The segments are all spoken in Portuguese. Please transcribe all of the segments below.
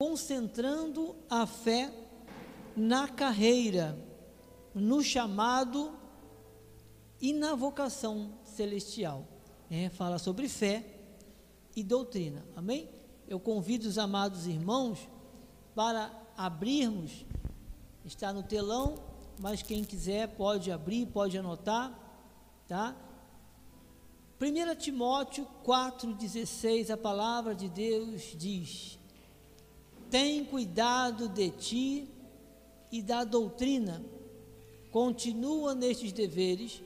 concentrando a fé na carreira, no chamado e na vocação celestial. É, fala sobre fé e doutrina. Amém? Eu convido os amados irmãos para abrirmos, está no telão, mas quem quiser pode abrir, pode anotar, tá? 1 Timóteo 4,16, a palavra de Deus diz: tem cuidado de ti e da doutrina, continua nestes deveres,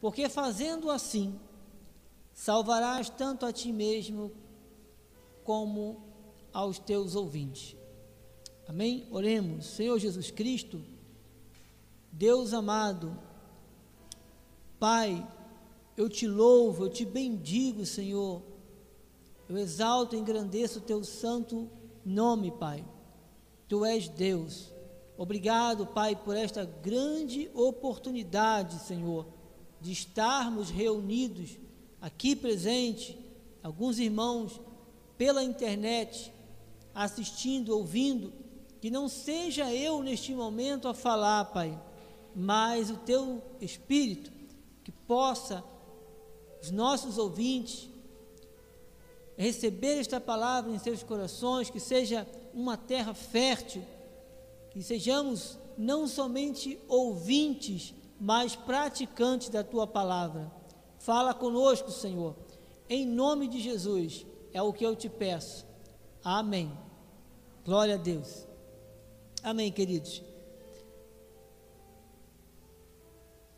porque fazendo assim, salvarás tanto a ti mesmo como aos teus ouvintes. Amém? Oremos, Senhor Jesus Cristo, Deus amado, Pai, eu te louvo, eu te bendigo, Senhor, eu exalto e engrandeço o teu santo nome Pai. Tu és Deus. Obrigado, Pai, por esta grande oportunidade, Senhor, de estarmos reunidos aqui presente, alguns irmãos pela internet, assistindo, ouvindo, que não seja eu neste momento a falar, Pai, mas o teu Espírito que possa os nossos ouvintes receber esta palavra em seus corações, que seja uma terra fértil, que sejamos não somente ouvintes, mas praticantes da tua palavra. Fala conosco, Senhor, em nome de Jesus, é o que eu te peço. Amém. Glória a Deus. Amém, queridos.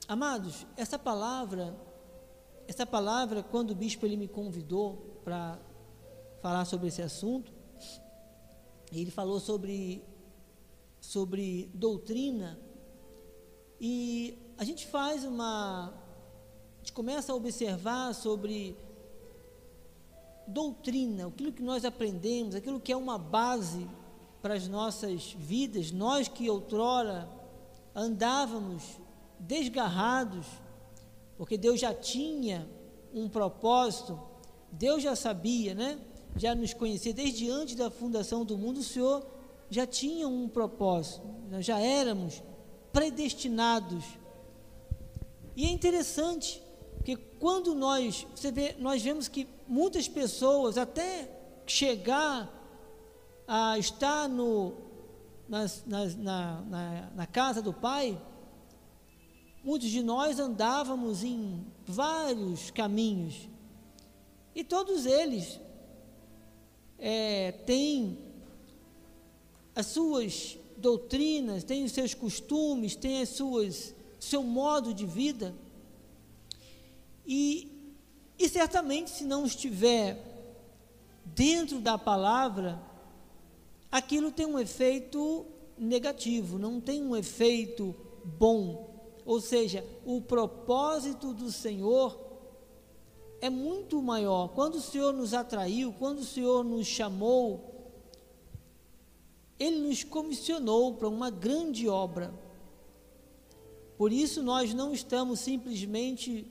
Amados, essa palavra, essa palavra, quando o bispo ele me convidou para falar sobre esse assunto. Ele falou sobre, sobre doutrina e a gente faz uma. A gente começa a observar sobre doutrina, aquilo que nós aprendemos, aquilo que é uma base para as nossas vidas, nós que outrora andávamos desgarrados, porque Deus já tinha um propósito, Deus já sabia, né? já nos conhecia desde antes da fundação do mundo, o Senhor já tinha um propósito, nós já éramos predestinados. E é interessante, porque quando nós, você vê, nós vemos que muitas pessoas, até chegar a estar no, na, na, na casa do Pai, muitos de nós andávamos em vários caminhos, e todos eles é, tem as suas doutrinas, tem os seus costumes, tem as suas seu modo de vida. E, e certamente, se não estiver dentro da palavra, aquilo tem um efeito negativo, não tem um efeito bom. Ou seja, o propósito do Senhor é muito maior. Quando o Senhor nos atraiu, quando o Senhor nos chamou, Ele nos comissionou para uma grande obra. Por isso nós não estamos simplesmente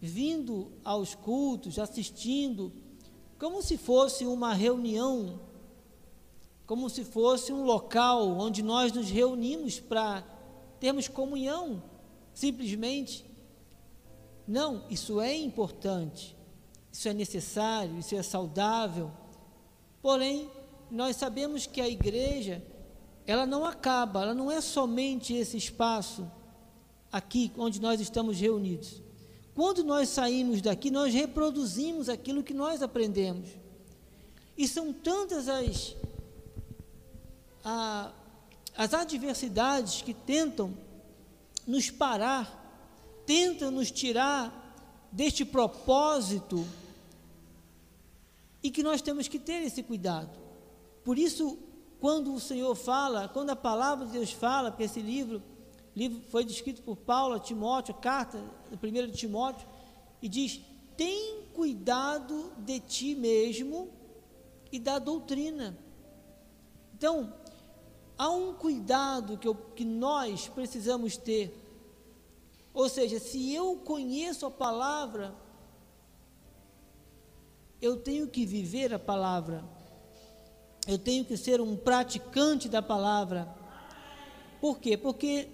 vindo aos cultos, assistindo, como se fosse uma reunião, como se fosse um local onde nós nos reunimos para termos comunhão, simplesmente. Não, isso é importante, isso é necessário, isso é saudável. Porém, nós sabemos que a igreja, ela não acaba, ela não é somente esse espaço aqui onde nós estamos reunidos. Quando nós saímos daqui, nós reproduzimos aquilo que nós aprendemos. E são tantas as, a, as adversidades que tentam nos parar tenta nos tirar deste propósito e que nós temos que ter esse cuidado. Por isso, quando o Senhor fala, quando a palavra de Deus fala, que esse livro, livro foi descrito por Paulo a Timóteo, a carta, a primeira de Timóteo, e diz: tem cuidado de ti mesmo e da doutrina. Então, há um cuidado que, eu, que nós precisamos ter ou seja, se eu conheço a palavra, eu tenho que viver a palavra. eu tenho que ser um praticante da palavra. Por quê? Porque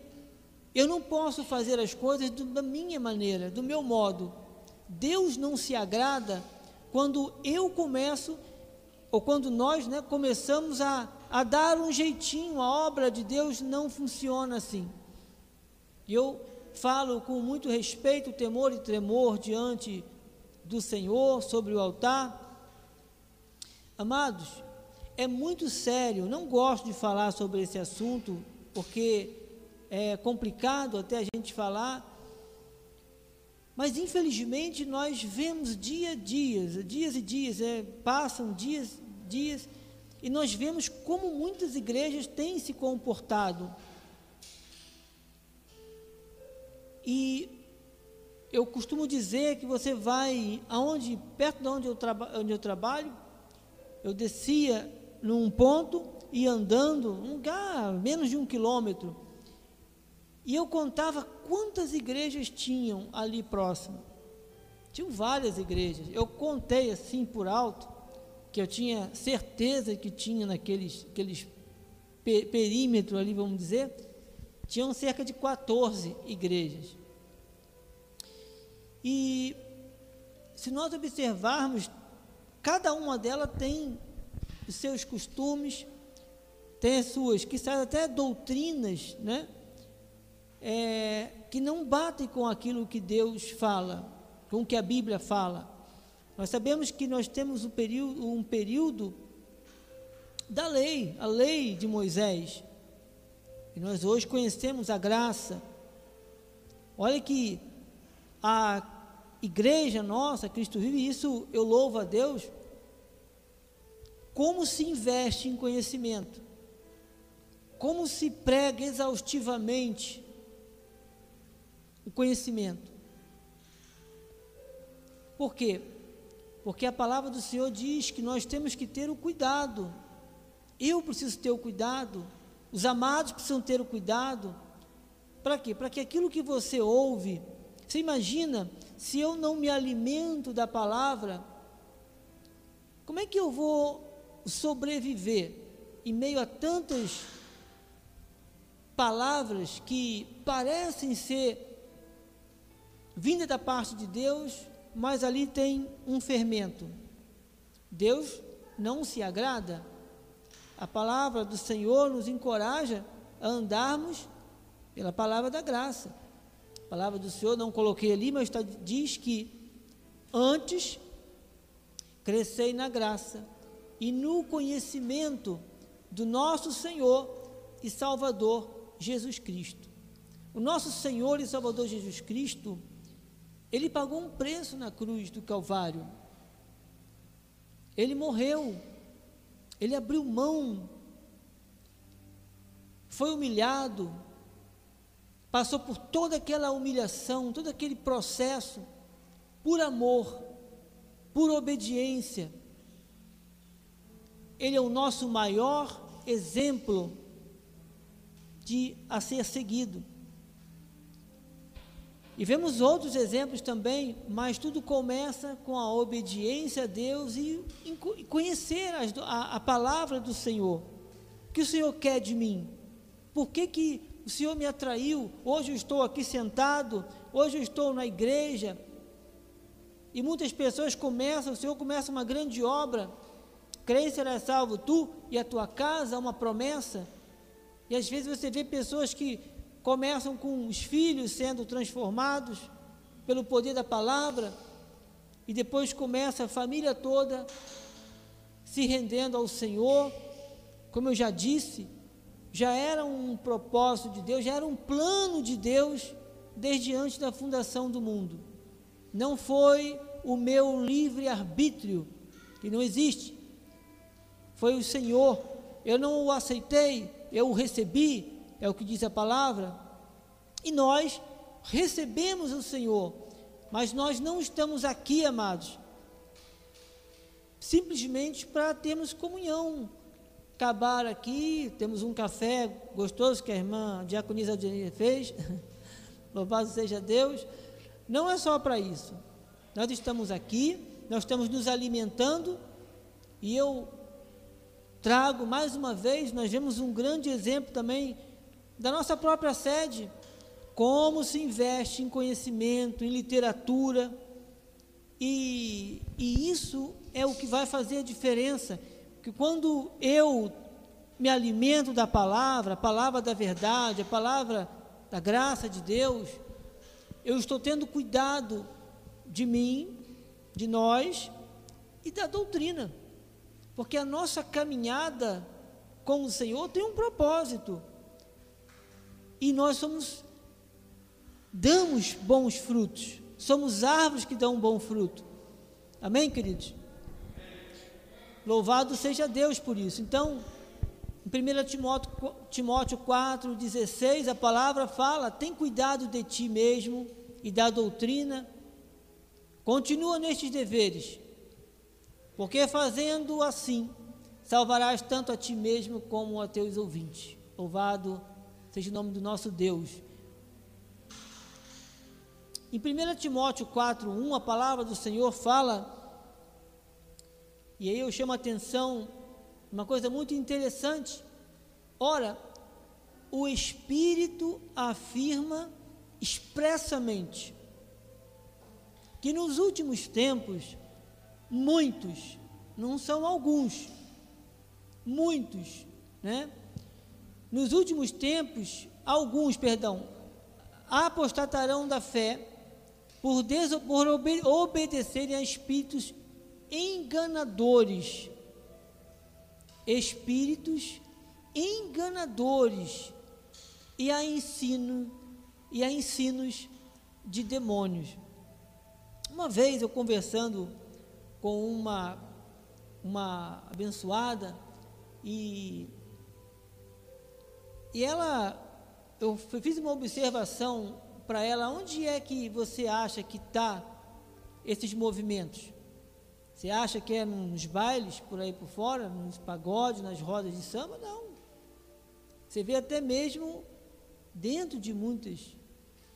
eu não posso fazer as coisas da minha maneira, do meu modo. Deus não se agrada quando eu começo, ou quando nós né, começamos a, a dar um jeitinho, a obra de Deus não funciona assim. Eu falo com muito respeito, temor e tremor diante do Senhor sobre o altar. Amados, é muito sério, não gosto de falar sobre esse assunto, porque é complicado até a gente falar, mas infelizmente nós vemos dia a dia, dias e dias, é, passam dias, dias, e nós vemos como muitas igrejas têm se comportado. E eu costumo dizer que você vai aonde, perto de onde eu, onde eu trabalho, eu descia num ponto e andando, um lugar menos de um quilômetro, e eu contava quantas igrejas tinham ali próximo. Tinham várias igrejas. Eu contei assim por alto, que eu tinha certeza que tinha naqueles aqueles perímetro ali, vamos dizer, tinham cerca de 14 igrejas. E se nós observarmos, cada uma delas tem os seus costumes, tem as suas, saem até doutrinas, né? é, que não batem com aquilo que Deus fala, com o que a Bíblia fala. Nós sabemos que nós temos um período, um período da lei, a lei de Moisés. E nós hoje conhecemos a graça. Olha que a igreja nossa, Cristo vive, isso eu louvo a Deus. Como se investe em conhecimento? Como se prega exaustivamente? o conhecimento. Por quê? Porque a palavra do Senhor diz que nós temos que ter o cuidado. Eu preciso ter o cuidado, os amados precisam ter o cuidado. Para quê? Para que aquilo que você ouve, você imagina, se eu não me alimento da palavra, como é que eu vou sobreviver em meio a tantas palavras que parecem ser vinda da parte de Deus, mas ali tem um fermento. Deus não se agrada. A palavra do Senhor nos encoraja a andarmos pela palavra da graça. A palavra do Senhor não coloquei ali, mas tá, diz que antes crescei na graça e no conhecimento do nosso Senhor e Salvador Jesus Cristo. O nosso Senhor e Salvador Jesus Cristo ele pagou um preço na cruz do Calvário. Ele morreu. Ele abriu mão. Foi humilhado. Passou por toda aquela humilhação, todo aquele processo, por amor, por obediência. Ele é o nosso maior exemplo de a ser seguido. E vemos outros exemplos também, mas tudo começa com a obediência a Deus e, conhecer a, a, palavra do Senhor. O que o Senhor quer de mim? Por que, que o Senhor me atraiu? Hoje eu estou aqui sentado, hoje eu estou na igreja. E muitas pessoas começam, o Senhor começa uma grande obra. Creio será salvo tu e a tua casa, uma promessa. E às vezes você vê pessoas que começam com os filhos sendo transformados pelo poder da palavra, e depois começa a família toda se rendendo ao Senhor. Como eu já disse, já era um propósito de Deus, já era um plano de Deus desde antes da fundação do mundo. Não foi o meu livre arbítrio, que não existe. Foi o Senhor. Eu não o aceitei, eu o recebi, é o que diz a palavra, e nós recebemos o Senhor, mas nós não estamos aqui, amados, simplesmente para termos comunhão. Acabar aqui, temos um café gostoso que a irmã Diaconisa fez, louvado seja Deus. Não é só para isso. Nós estamos aqui, nós estamos nos alimentando, e eu trago mais uma vez, nós vemos um grande exemplo também da nossa própria sede, como se investe em conhecimento, em literatura, e, e isso é o que vai fazer a diferença, que quando eu me alimento da palavra, a palavra da verdade, a palavra da graça de Deus, eu estou tendo cuidado de mim, de nós e da doutrina. Porque a nossa caminhada com o Senhor tem um propósito. E nós somos damos bons frutos. Somos árvores que dão um bom fruto. Amém, queridos? Louvado seja Deus por isso. Então, em 1 Timóteo, Timóteo 4, 16, a palavra fala: tem cuidado de ti mesmo e da doutrina. Continua nestes deveres, porque fazendo assim, salvarás tanto a ti mesmo como a teus ouvintes. Louvado seja o nome do nosso Deus. Em 1 Timóteo 4, 1, a palavra do Senhor fala, e aí eu chamo a atenção, uma coisa muito interessante. Ora, o Espírito afirma expressamente que nos últimos tempos muitos, não são alguns, muitos, né? Nos últimos tempos, alguns, perdão, apostatarão da fé por, por obede obedecerem a espíritos enganadores. Espíritos enganadores e a ensino e a ensinos de demônios. Uma vez eu conversando com uma, uma abençoada e, e ela, eu fiz uma observação para ela, onde é que você acha que está esses movimentos? Você acha que é nos bailes por aí por fora, nos pagodes, nas rodas de samba? Não. Você vê até mesmo dentro de muitas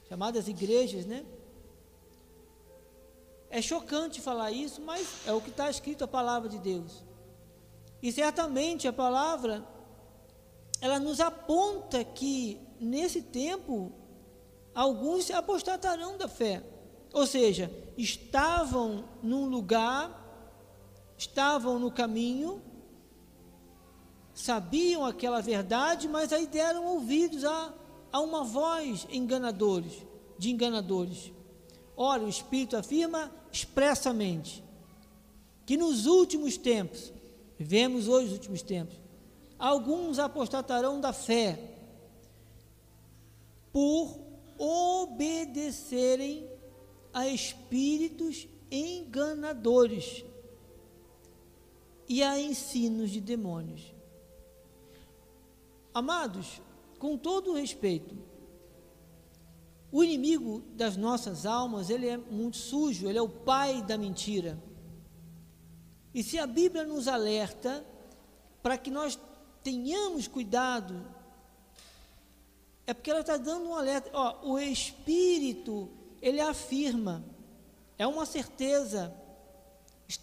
chamadas igrejas, né? É chocante falar isso, mas é o que está escrito a palavra de Deus. E certamente a palavra, ela nos aponta que nesse tempo, alguns se apostatarão da fé. Ou seja, estavam num lugar, estavam no caminho, sabiam aquela verdade, mas aí deram ouvidos a, a uma voz enganadores, de enganadores. Ora, o Espírito afirma expressamente que nos últimos tempos, vivemos hoje os últimos tempos, alguns apostatarão da fé por obedecerem a espíritos enganadores e a ensinos de demônios. Amados, com todo respeito, o inimigo das nossas almas, ele é muito sujo, ele é o pai da mentira. E se a Bíblia nos alerta para que nós tenhamos cuidado, é porque ela está dando um alerta. Ó, o Espírito, ele afirma, é uma certeza,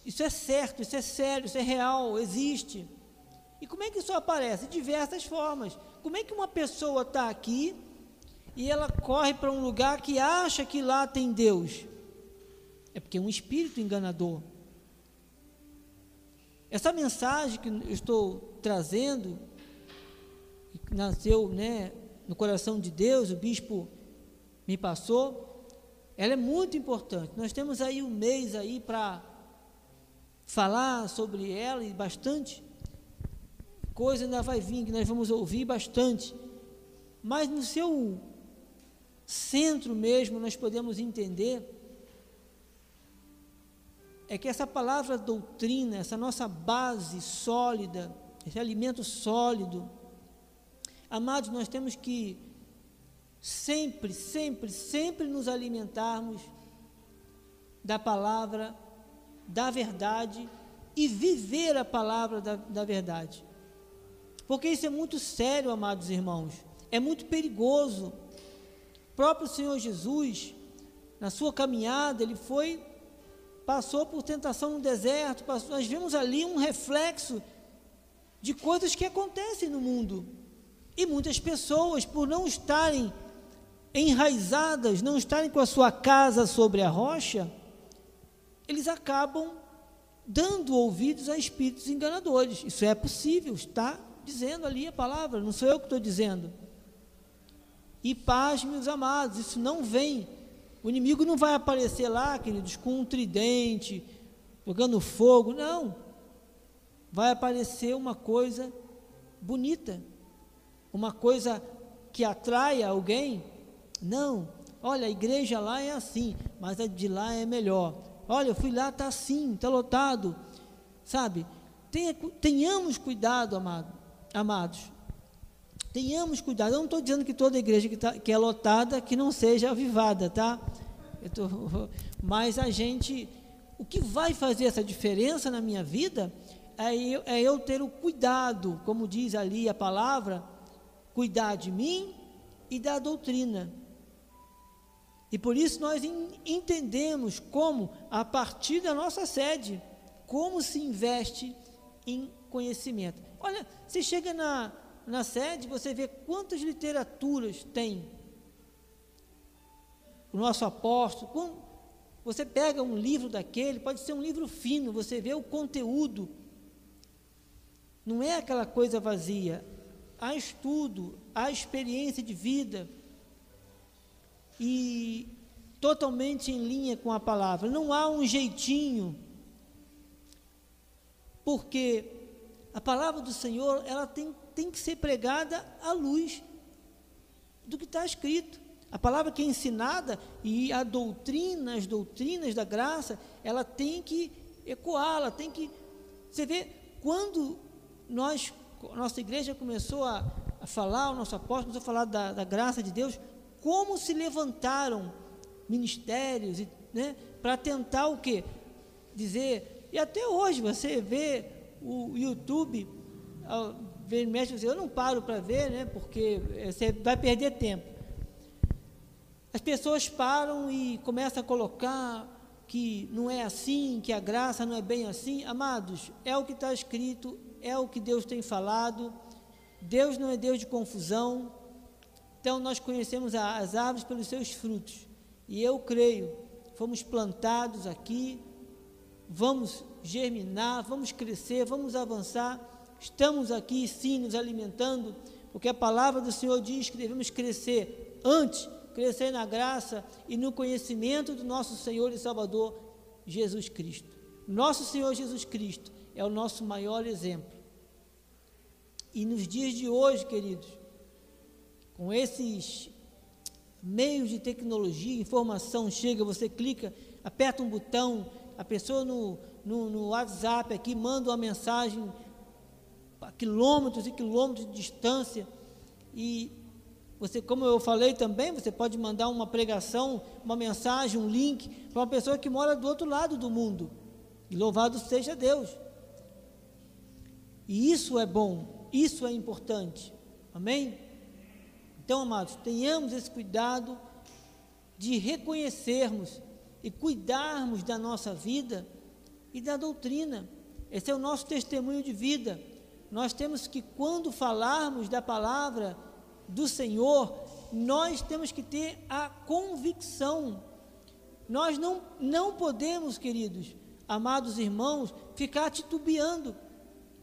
isso é certo, isso é sério, isso é real, existe. E como é que isso aparece? De diversas formas. Como é que uma pessoa está aqui e ela corre para um lugar que acha que lá tem Deus. É porque é um espírito enganador. Essa mensagem que eu estou trazendo, que nasceu né, no coração de Deus, o bispo me passou, ela é muito importante. Nós temos aí um mês aí para falar sobre ela e bastante coisa ainda vai vir, que nós vamos ouvir bastante. Mas no seu centro mesmo nós podemos entender é que essa palavra doutrina, essa nossa base sólida, esse alimento sólido, amados, nós temos que sempre, sempre, sempre nos alimentarmos da palavra, da verdade e viver a palavra da, da verdade. Porque isso é muito sério, amados irmãos, é muito perigoso próprio Senhor Jesus, na sua caminhada, ele foi, passou por tentação no deserto, passou, nós vimos ali um reflexo de coisas que acontecem no mundo. E muitas pessoas, por não estarem enraizadas, não estarem com a sua casa sobre a rocha, eles acabam dando ouvidos a espíritos enganadores. Isso é possível, está dizendo ali a palavra, não sou eu que estou dizendo. E paz, meus amados, isso não vem. O inimigo não vai aparecer lá, queridos, com um tridente, jogando fogo, não. Vai aparecer uma coisa bonita, uma coisa que atrai alguém. Não, olha, a igreja lá é assim, mas a de lá é melhor. Olha, eu fui lá, está assim, está lotado. Sabe? Tenha, tenhamos cuidado, amado, amados. Tenhamos cuidado. Eu não estou dizendo que toda igreja que, tá, que é lotada que não seja avivada, tá? Tô, mas a gente, o que vai fazer essa diferença na minha vida é eu, é eu ter o cuidado, como diz ali a palavra, cuidar de mim e da doutrina. E por isso nós entendemos como, a partir da nossa sede, como se investe em conhecimento. Olha, você chega na, na sede, você vê quantas literaturas tem o nosso apóstolo. Quando você pega um livro daquele, pode ser um livro fino, você vê o conteúdo. Não é aquela coisa vazia. Há estudo, há experiência de vida e totalmente em linha com a palavra. Não há um jeitinho, porque a palavra do Senhor ela tem, tem que ser pregada à luz do que está escrito. A palavra que é ensinada e a doutrina, as doutrinas da graça, ela tem que ecoar, ela tem que. Você vê, quando nós, nossa igreja começou a, a falar, o nosso apóstolo começou a falar da, da graça de Deus, como se levantaram ministérios né, para tentar o quê? Dizer, e até hoje você vê o YouTube, ver mexe, eu não paro para ver, né, porque você vai perder tempo. As pessoas param e começam a colocar que não é assim, que a graça não é bem assim. Amados, é o que está escrito, é o que Deus tem falado. Deus não é Deus de confusão. Então nós conhecemos as árvores pelos seus frutos. E eu creio, fomos plantados aqui, vamos germinar, vamos crescer, vamos avançar. Estamos aqui sim nos alimentando, porque a palavra do Senhor diz que devemos crescer antes, crescer na graça e no conhecimento do nosso Senhor e Salvador Jesus Cristo. Nosso Senhor Jesus Cristo é o nosso maior exemplo. E nos dias de hoje, queridos, com esses meios de tecnologia, informação chega, você clica, aperta um botão, a pessoa no, no, no WhatsApp aqui manda uma mensagem a quilômetros e quilômetros de distância e você, como eu falei também, você pode mandar uma pregação, uma mensagem, um link para uma pessoa que mora do outro lado do mundo. E louvado seja Deus. E isso é bom, isso é importante. Amém? Então, amados, tenhamos esse cuidado de reconhecermos e cuidarmos da nossa vida e da doutrina. Esse é o nosso testemunho de vida. Nós temos que, quando falarmos da palavra do Senhor, nós temos que ter a convicção. Nós não, não podemos, queridos, amados irmãos, ficar titubeando.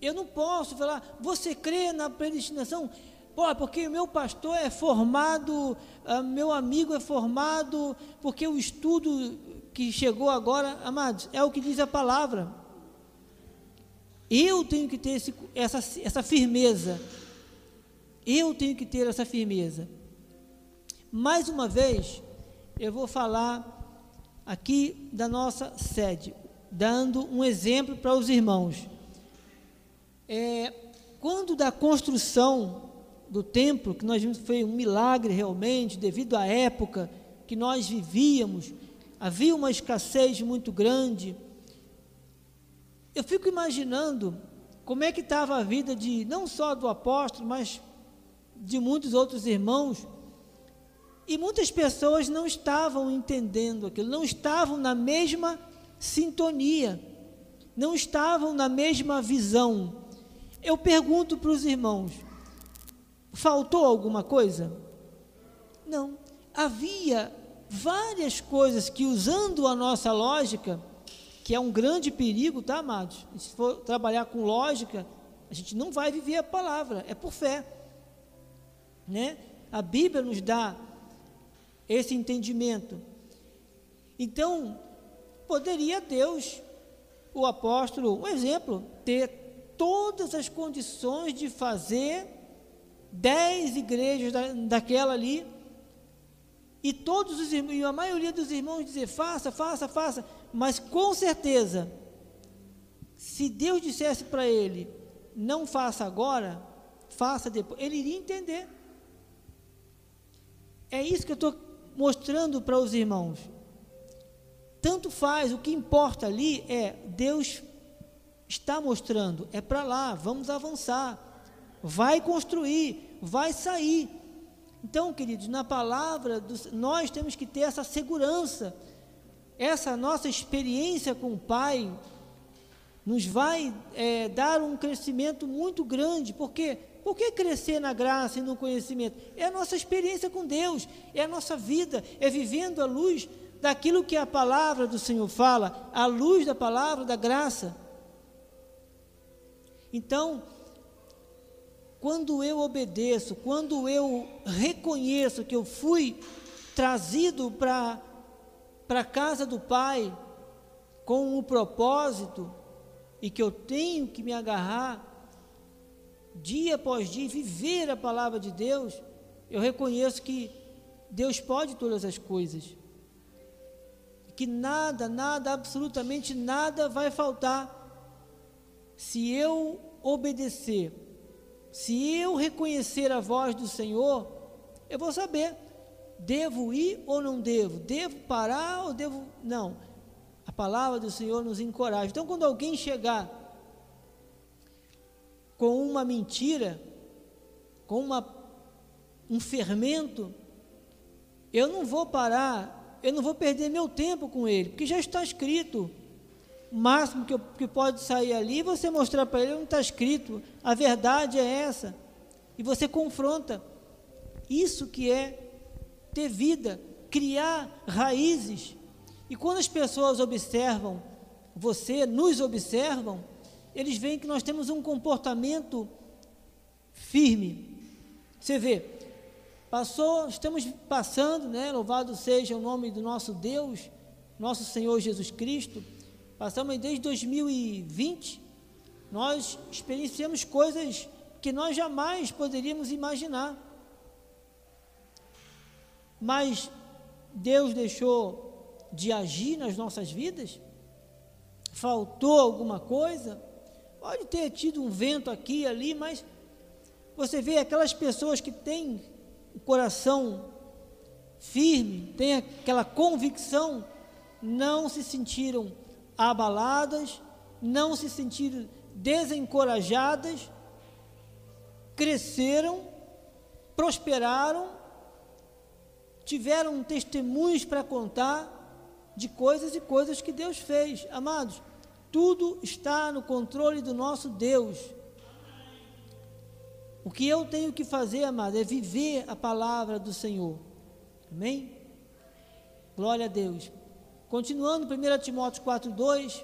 Eu não posso falar, você crê na predestinação? Pô, porque o meu pastor é formado, uh, meu amigo é formado, porque o estudo que chegou agora, amados, é o que diz a palavra. Eu tenho que ter esse, essa, essa firmeza. Eu tenho que ter essa firmeza. Mais uma vez, eu vou falar aqui da nossa sede, dando um exemplo para os irmãos. É, quando da construção do templo, que nós vimos foi um milagre realmente, devido à época que nós vivíamos, havia uma escassez muito grande. Eu fico imaginando como é que estava a vida de não só do apóstolo, mas de muitos outros irmãos. E muitas pessoas não estavam entendendo aquilo, não estavam na mesma sintonia, não estavam na mesma visão. eu pergunto para os irmãos: faltou alguma coisa? Não. Havia várias coisas que, usando a nossa lógica, que é um grande perigo, tá, amados? Se for trabalhar com lógica, a gente não vai viver a palavra, é por fé. Né? A Bíblia nos dá esse entendimento. Então, poderia Deus, o apóstolo, um exemplo, ter todas as condições de fazer dez igrejas da, daquela ali, e todos os irmãos, e a maioria dos irmãos dizer, faça, faça, faça, mas com certeza, se Deus dissesse para ele, não faça agora, faça depois, ele iria entender. É isso que eu estou mostrando para os irmãos. Tanto faz, o que importa ali é Deus está mostrando, é para lá, vamos avançar, vai construir, vai sair. Então, queridos, na palavra, do, nós temos que ter essa segurança, essa nossa experiência com o Pai, nos vai é, dar um crescimento muito grande, porque por que crescer na graça e no conhecimento? É a nossa experiência com Deus, é a nossa vida, é vivendo a luz daquilo que a palavra do Senhor fala, a luz da palavra da graça. Então, quando eu obedeço, quando eu reconheço que eu fui trazido para a casa do Pai com o propósito e que eu tenho que me agarrar dia após dia, viver a palavra de Deus, eu reconheço que Deus pode todas as coisas. Que nada, nada, absolutamente nada vai faltar se eu obedecer, se eu reconhecer a voz do Senhor, eu vou saber, devo ir ou não devo, devo parar ou devo. Não, a palavra do Senhor nos encoraja. Então, quando alguém chegar com uma mentira, com uma, um fermento, eu não vou parar, eu não vou perder meu tempo com ele, porque já está escrito. O máximo que, eu, que pode sair ali, você mostrar para ele, não está escrito, a verdade é essa. E você confronta. Isso que é ter vida, criar raízes. E quando as pessoas observam você, nos observam, eles veem que nós temos um comportamento firme. Você vê, passou, estamos passando, né? Louvado seja o nome do nosso Deus, nosso Senhor Jesus Cristo. Passamos desde 2020, nós experienciamos coisas que nós jamais poderíamos imaginar. Mas Deus deixou de agir nas nossas vidas? Faltou alguma coisa? Pode ter tido um vento aqui e ali, mas você vê aquelas pessoas que têm o coração firme, têm aquela convicção, não se sentiram abaladas, não se sentiram desencorajadas, cresceram, prosperaram, tiveram testemunhos para contar de coisas e coisas que Deus fez. Amados, tudo está no controle do nosso Deus. O que eu tenho que fazer, amado, é viver a palavra do Senhor. Amém? Glória a Deus. Continuando, 1 Timóteo 4,2.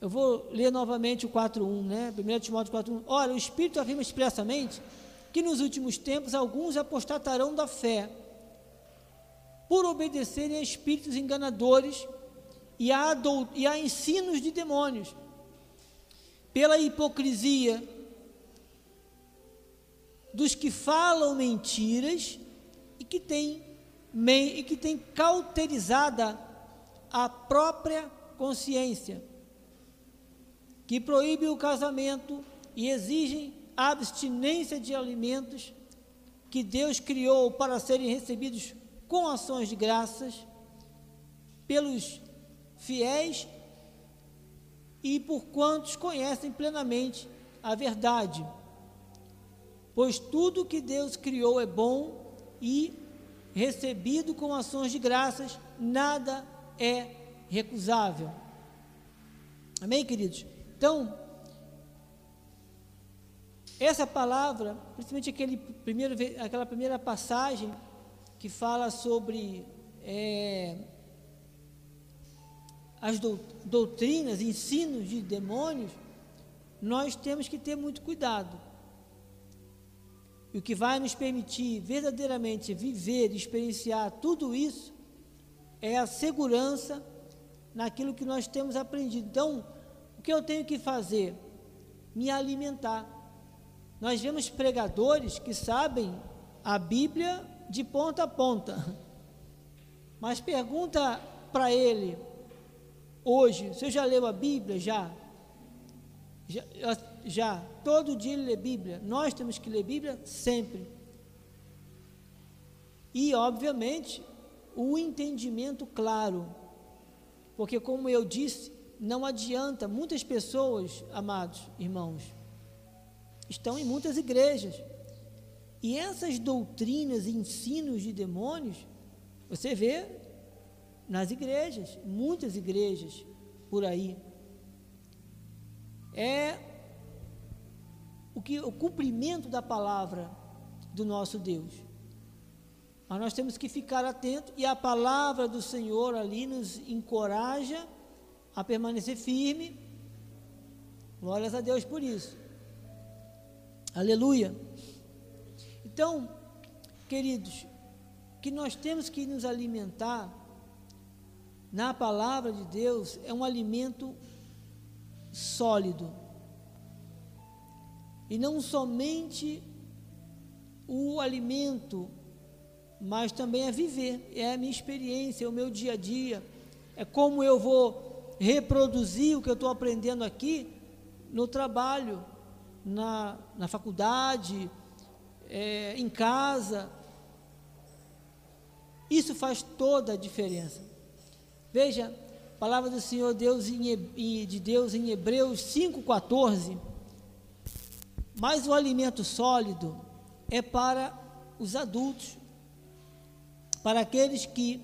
Eu vou ler novamente o 4,1, né? 1 Timóteo 4,1. Ora, o Espírito afirma expressamente que nos últimos tempos alguns apostatarão da fé, por obedecerem a espíritos enganadores e a, e a ensinos de demônios, pela hipocrisia dos que falam mentiras e que têm e que tem cauterizada a própria consciência, que proíbe o casamento e exigem abstinência de alimentos que Deus criou para serem recebidos com ações de graças pelos fiéis e por quantos conhecem plenamente a verdade. Pois tudo que Deus criou é bom e recebido com ações de graças, nada é recusável. Amém, queridos? Então, essa palavra, principalmente aquele primeiro, aquela primeira passagem que fala sobre é, as doutrinas, ensinos de demônios, nós temos que ter muito cuidado. E o que vai nos permitir verdadeiramente viver, experienciar tudo isso, é a segurança naquilo que nós temos aprendido. Então, o que eu tenho que fazer? Me alimentar. Nós vemos pregadores que sabem a Bíblia de ponta a ponta, mas pergunta para ele hoje: você já leu a Bíblia? Já. Já, já. Todo dia ele lê Bíblia. Nós temos que ler Bíblia sempre. E, obviamente, o entendimento claro. Porque, como eu disse, não adianta, muitas pessoas, amados irmãos, estão em muitas igrejas. E essas doutrinas e ensinos de demônios, você vê nas igrejas, muitas igrejas por aí. É o que o cumprimento da palavra do nosso Deus. Mas nós temos que ficar atentos e a palavra do Senhor ali nos encoraja a permanecer firme. Glórias a Deus por isso. Aleluia. Então, queridos, que nós temos que nos alimentar na palavra de Deus é um alimento sólido. E não somente o alimento mas também é viver, é a minha experiência, é o meu dia a dia, é como eu vou reproduzir o que eu estou aprendendo aqui no trabalho, na, na faculdade, é, em casa. Isso faz toda a diferença. Veja, a palavra do Senhor Deus em, de Deus em Hebreus 5,14. Mas o alimento sólido é para os adultos, para aqueles que,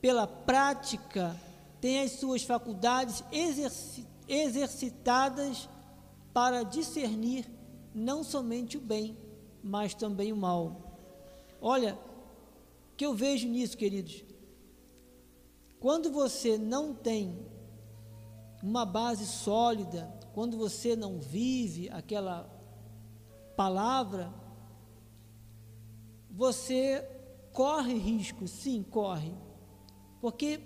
pela prática, têm as suas faculdades exerci exercitadas para discernir não somente o bem, mas também o mal. Olha, o que eu vejo nisso, queridos? Quando você não tem uma base sólida, quando você não vive aquela palavra, você corre risco, sim, corre. Porque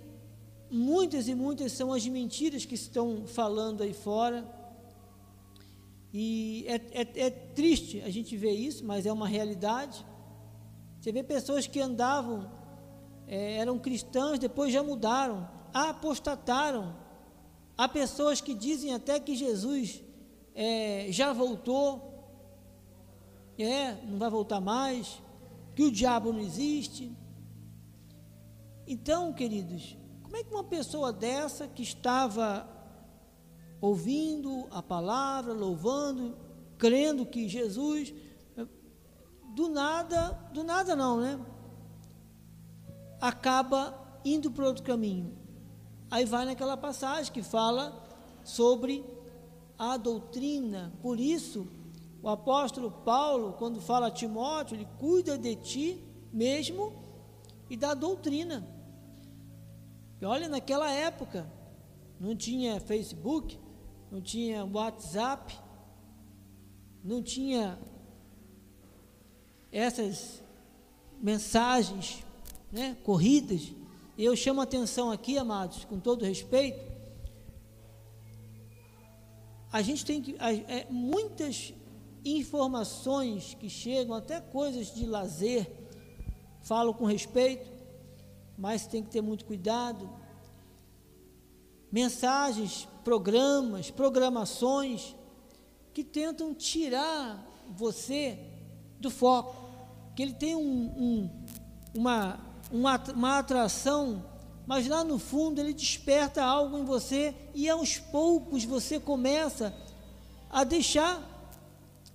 muitas e muitas são as mentiras que estão falando aí fora. E é, é, é, triste a gente ver isso, mas é uma realidade. Você vê pessoas que andavam, é, eram cristãos, depois já mudaram, apostataram. Há pessoas que dizem até que Jesus é, já voltou, é, não vai voltar mais que o diabo não existe. Então, queridos, como é que uma pessoa dessa que estava ouvindo a palavra, louvando, crendo que Jesus, do nada, do nada não, né? Acaba indo para outro caminho. Aí vai naquela passagem que fala sobre a doutrina. Por isso, o apóstolo Paulo, quando fala a Timóteo, ele cuida de ti mesmo e da doutrina. E olha, naquela época, não tinha Facebook, não tinha WhatsApp, não tinha essas mensagens né, corridas. E eu chamo a atenção aqui, amados, com todo respeito, a gente tem que. É, muitas informações que chegam, até coisas de lazer, falo com respeito, mas tem que ter muito cuidado. Mensagens, programas, programações que tentam tirar você do foco, que ele tem um, um, uma, uma, atração, mas lá no fundo ele desperta algo em você e aos poucos você começa a deixar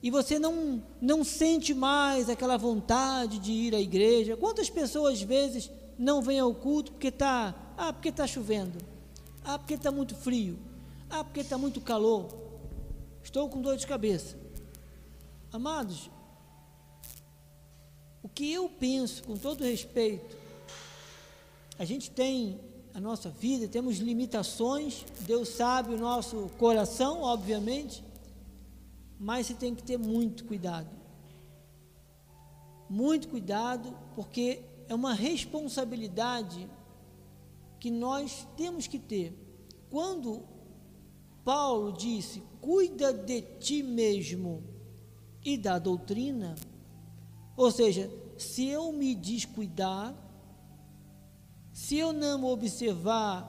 e você não, não sente mais aquela vontade de ir à igreja. Quantas pessoas às vezes não vêm ao culto porque está ah, porque está chovendo, ah, porque está muito frio, ah, porque está muito calor, estou com dor de cabeça. Amados, o que eu penso, com todo respeito, a gente tem a nossa vida, temos limitações, Deus sabe o nosso coração, obviamente, mas você tem que ter muito cuidado. Muito cuidado, porque é uma responsabilidade que nós temos que ter. Quando Paulo disse: cuida de ti mesmo e da doutrina, ou seja, se eu me descuidar, se eu não observar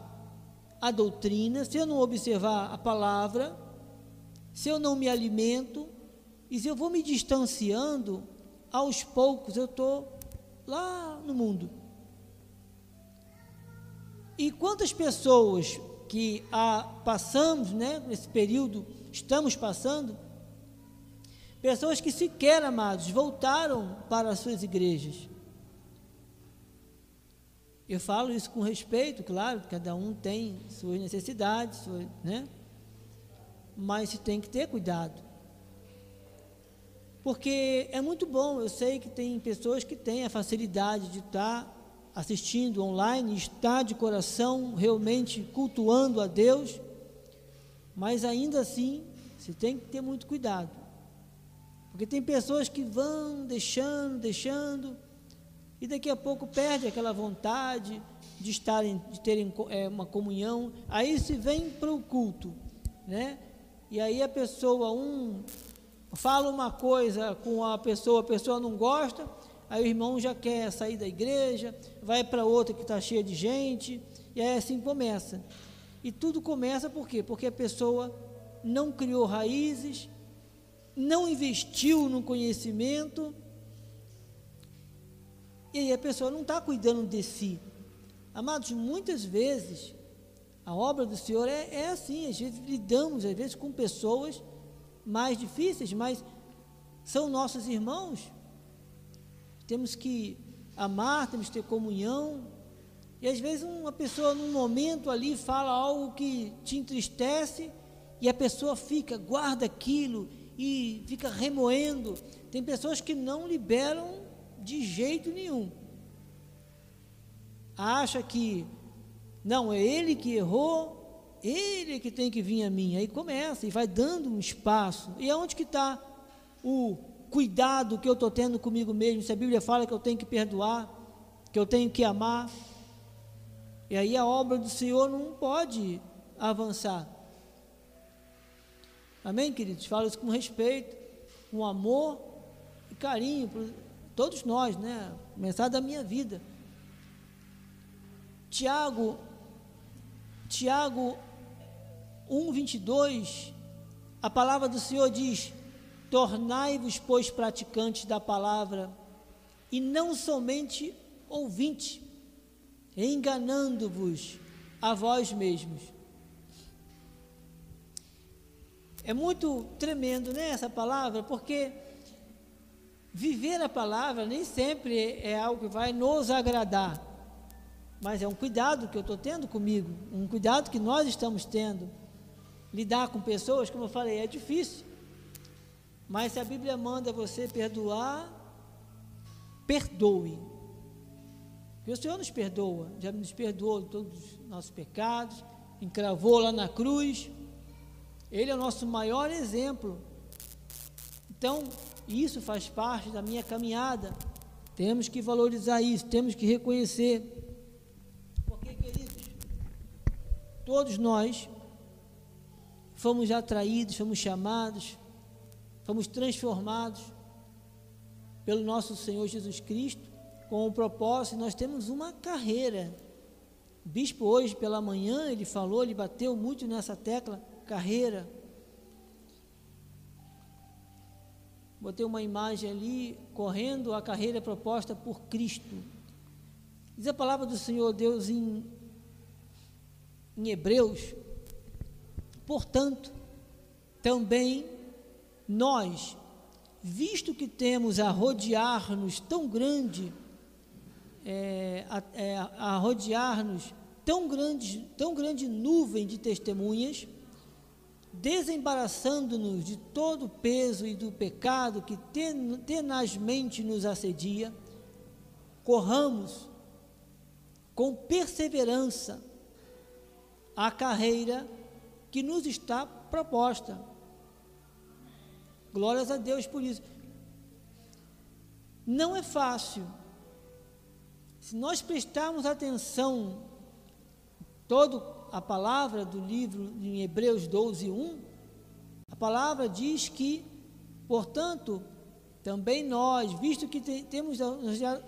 a doutrina, se eu não observar a palavra, se eu não me alimento, e se eu vou me distanciando, aos poucos eu estou lá no mundo. E quantas pessoas que a, passamos, né, nesse período, estamos passando, pessoas que sequer, amados, voltaram para as suas igrejas. Eu falo isso com respeito, claro, cada um tem suas necessidades, suas, né? mas se tem que ter cuidado. Porque é muito bom, eu sei que tem pessoas que têm a facilidade de estar assistindo online, estar de coração realmente cultuando a Deus, mas ainda assim, você tem que ter muito cuidado. Porque tem pessoas que vão deixando, deixando, e daqui a pouco perde aquela vontade de estarem, de terem é, uma comunhão. Aí se vem para o culto, né? E aí a pessoa, um fala uma coisa com a pessoa, a pessoa não gosta, aí o irmão já quer sair da igreja, vai para outra que está cheia de gente, e aí assim começa. E tudo começa por quê? Porque a pessoa não criou raízes, não investiu no conhecimento, e aí a pessoa não está cuidando de si. Amados, muitas vezes a obra do Senhor é, é assim, às vezes lidamos, às vezes, com pessoas mais difíceis, mas são nossos irmãos. Temos que amar, temos que ter comunhão. E às vezes uma pessoa num momento ali fala algo que te entristece e a pessoa fica, guarda aquilo e fica remoendo. Tem pessoas que não liberam de jeito nenhum. Acha que não é ele que errou, ele que tem que vir a mim. Aí começa e vai dando um espaço. E aonde que está o cuidado que eu estou tendo comigo mesmo? Se a Bíblia fala que eu tenho que perdoar, que eu tenho que amar. E aí a obra do Senhor não pode avançar. Amém, queridos? Falo isso com respeito, com amor e carinho por todos nós, né? Mensagem da minha vida. Tiago, Tiago 1:22, a palavra do Senhor diz: Tornai-vos, pois, praticantes da palavra, e não somente ouvintes, enganando-vos a vós mesmos. É muito tremendo, né, essa palavra, porque viver a palavra nem sempre é algo que vai nos agradar, mas é um cuidado que eu estou tendo comigo, um cuidado que nós estamos tendo. Lidar com pessoas, como eu falei, é difícil, mas se a Bíblia manda você perdoar, perdoe. Porque o Senhor nos perdoa, já nos perdoou todos os nossos pecados, encravou lá na cruz, ele é o nosso maior exemplo. Então, isso faz parte da minha caminhada. Temos que valorizar isso, temos que reconhecer. Porque, queridos, todos nós fomos atraídos, fomos chamados, fomos transformados pelo nosso Senhor Jesus Cristo com o propósito, nós temos uma carreira. O bispo hoje pela manhã, ele falou, ele bateu muito nessa tecla, carreira. Botei uma imagem ali, correndo a carreira proposta por Cristo. Diz a palavra do Senhor Deus em, em Hebreus. Portanto, também nós, visto que temos a rodear-nos tão grande, é, a, é, a rodear-nos tão grande, tão grande nuvem de testemunhas, desembaraçando-nos de todo o peso e do pecado que tenazmente nos assedia, corramos com perseverança a carreira que nos está proposta. Glórias a Deus por isso. Não é fácil. Se nós prestarmos atenção toda a palavra do livro em Hebreus 12, 1, a palavra diz que, portanto, também nós, visto que te, temos, a,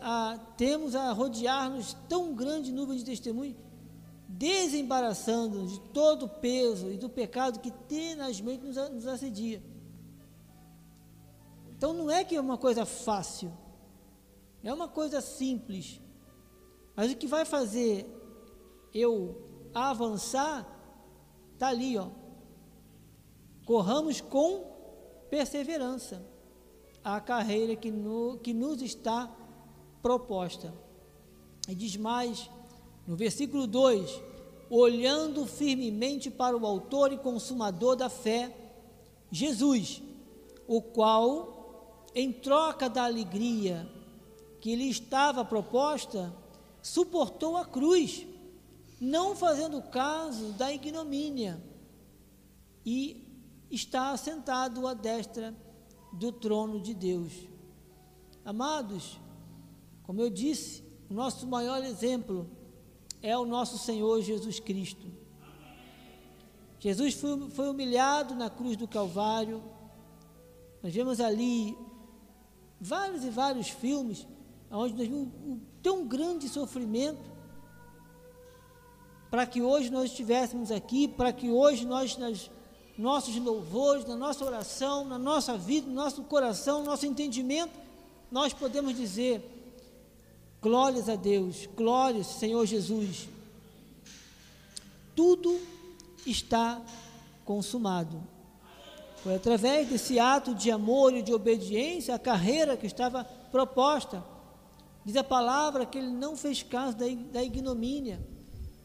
a, temos a rodear-nos tão grande nuvem de testemunhos, desembaraçando-nos de todo o peso e do pecado que tenazmente nos, nos assedia. Então não é que é uma coisa fácil, é uma coisa simples, mas o que vai fazer eu avançar está ali, ó. Corramos com perseverança a carreira que, no, que nos está proposta. E diz mais, no versículo 2: olhando firmemente para o Autor e Consumador da fé, Jesus, o qual, em troca da alegria que lhe estava proposta, suportou a cruz, não fazendo caso da ignomínia, e está assentado à destra do trono de Deus. Amados, como eu disse, o nosso maior exemplo é o nosso Senhor Jesus Cristo. Jesus foi, foi humilhado na cruz do Calvário. Nós vemos ali vários e vários filmes onde nós vimos um tão grande sofrimento para que hoje nós estivéssemos aqui, para que hoje nós, nas nossos louvores, na nossa oração, na nossa vida, no nosso coração, no nosso entendimento, nós podemos dizer: glórias a Deus, glórias, Senhor Jesus. Tudo está consumado. Foi através desse ato de amor e de obediência, a carreira que estava proposta. Diz a palavra que ele não fez caso da, da ignomínia,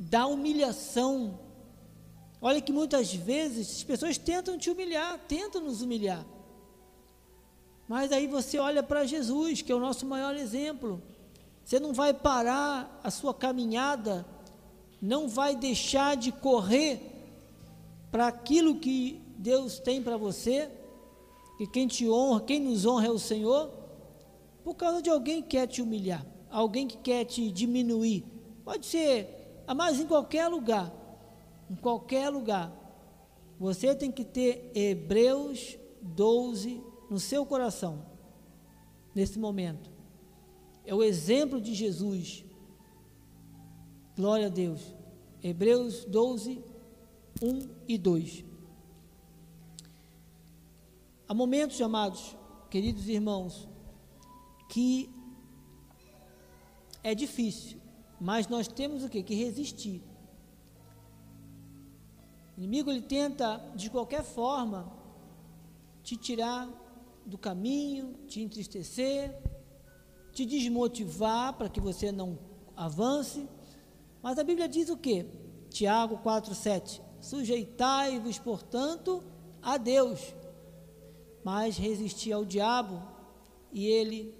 da humilhação, Olha que muitas vezes as pessoas tentam te humilhar, tentam nos humilhar. Mas aí você olha para Jesus, que é o nosso maior exemplo. Você não vai parar a sua caminhada, não vai deixar de correr para aquilo que Deus tem para você, que quem te honra, quem nos honra é o Senhor, por causa de alguém que quer te humilhar, alguém que quer te diminuir. Pode ser, mas em qualquer lugar em qualquer lugar, você tem que ter Hebreus 12 no seu coração, nesse momento. É o exemplo de Jesus. Glória a Deus. Hebreus 12, 1 e 2. Há momentos, amados, queridos irmãos, que é difícil, mas nós temos o que? Que resistir. O inimigo ele tenta de qualquer forma te tirar do caminho, te entristecer, te desmotivar para que você não avance. Mas a Bíblia diz o que? Tiago 4:7. Sujeitai-vos, portanto, a Deus, mas resisti ao diabo e ele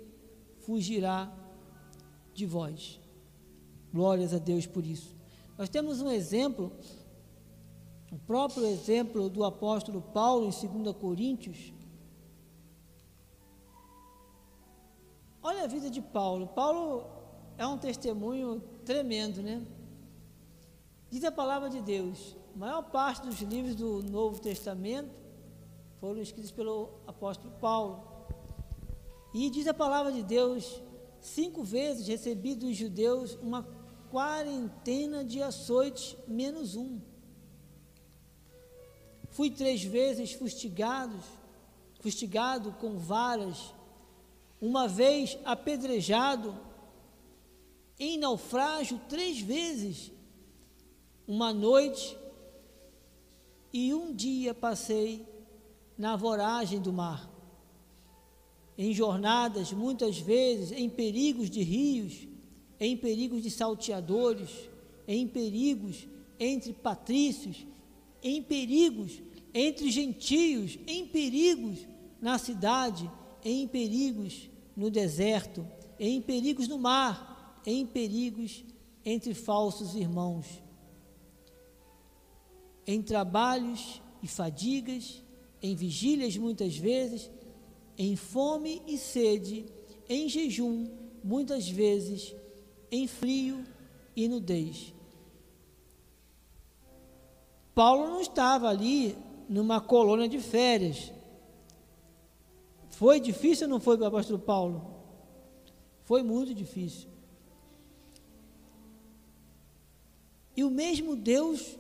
fugirá de vós. Glórias a Deus por isso. Nós temos um exemplo o próprio exemplo do apóstolo Paulo em 2 Coríntios. Olha a vida de Paulo. Paulo é um testemunho tremendo, né? Diz a palavra de Deus. A maior parte dos livros do Novo Testamento foram escritos pelo apóstolo Paulo. E diz a palavra de Deus: cinco vezes recebi dos judeus uma quarentena de açoites menos um. Fui três vezes fustigado, fustigado com varas, uma vez apedrejado, em naufrágio três vezes. Uma noite e um dia passei na voragem do mar, em jornadas, muitas vezes, em perigos de rios, em perigos de salteadores, em perigos entre patrícios, em perigos entre gentios, em perigos na cidade, em perigos no deserto, em perigos no mar, em perigos entre falsos irmãos, em trabalhos e fadigas, em vigílias muitas vezes, em fome e sede, em jejum muitas vezes, em frio e nudez. Paulo não estava ali numa colônia de férias. Foi difícil ou não foi para o apóstolo Paulo? Foi muito difícil. E o mesmo Deus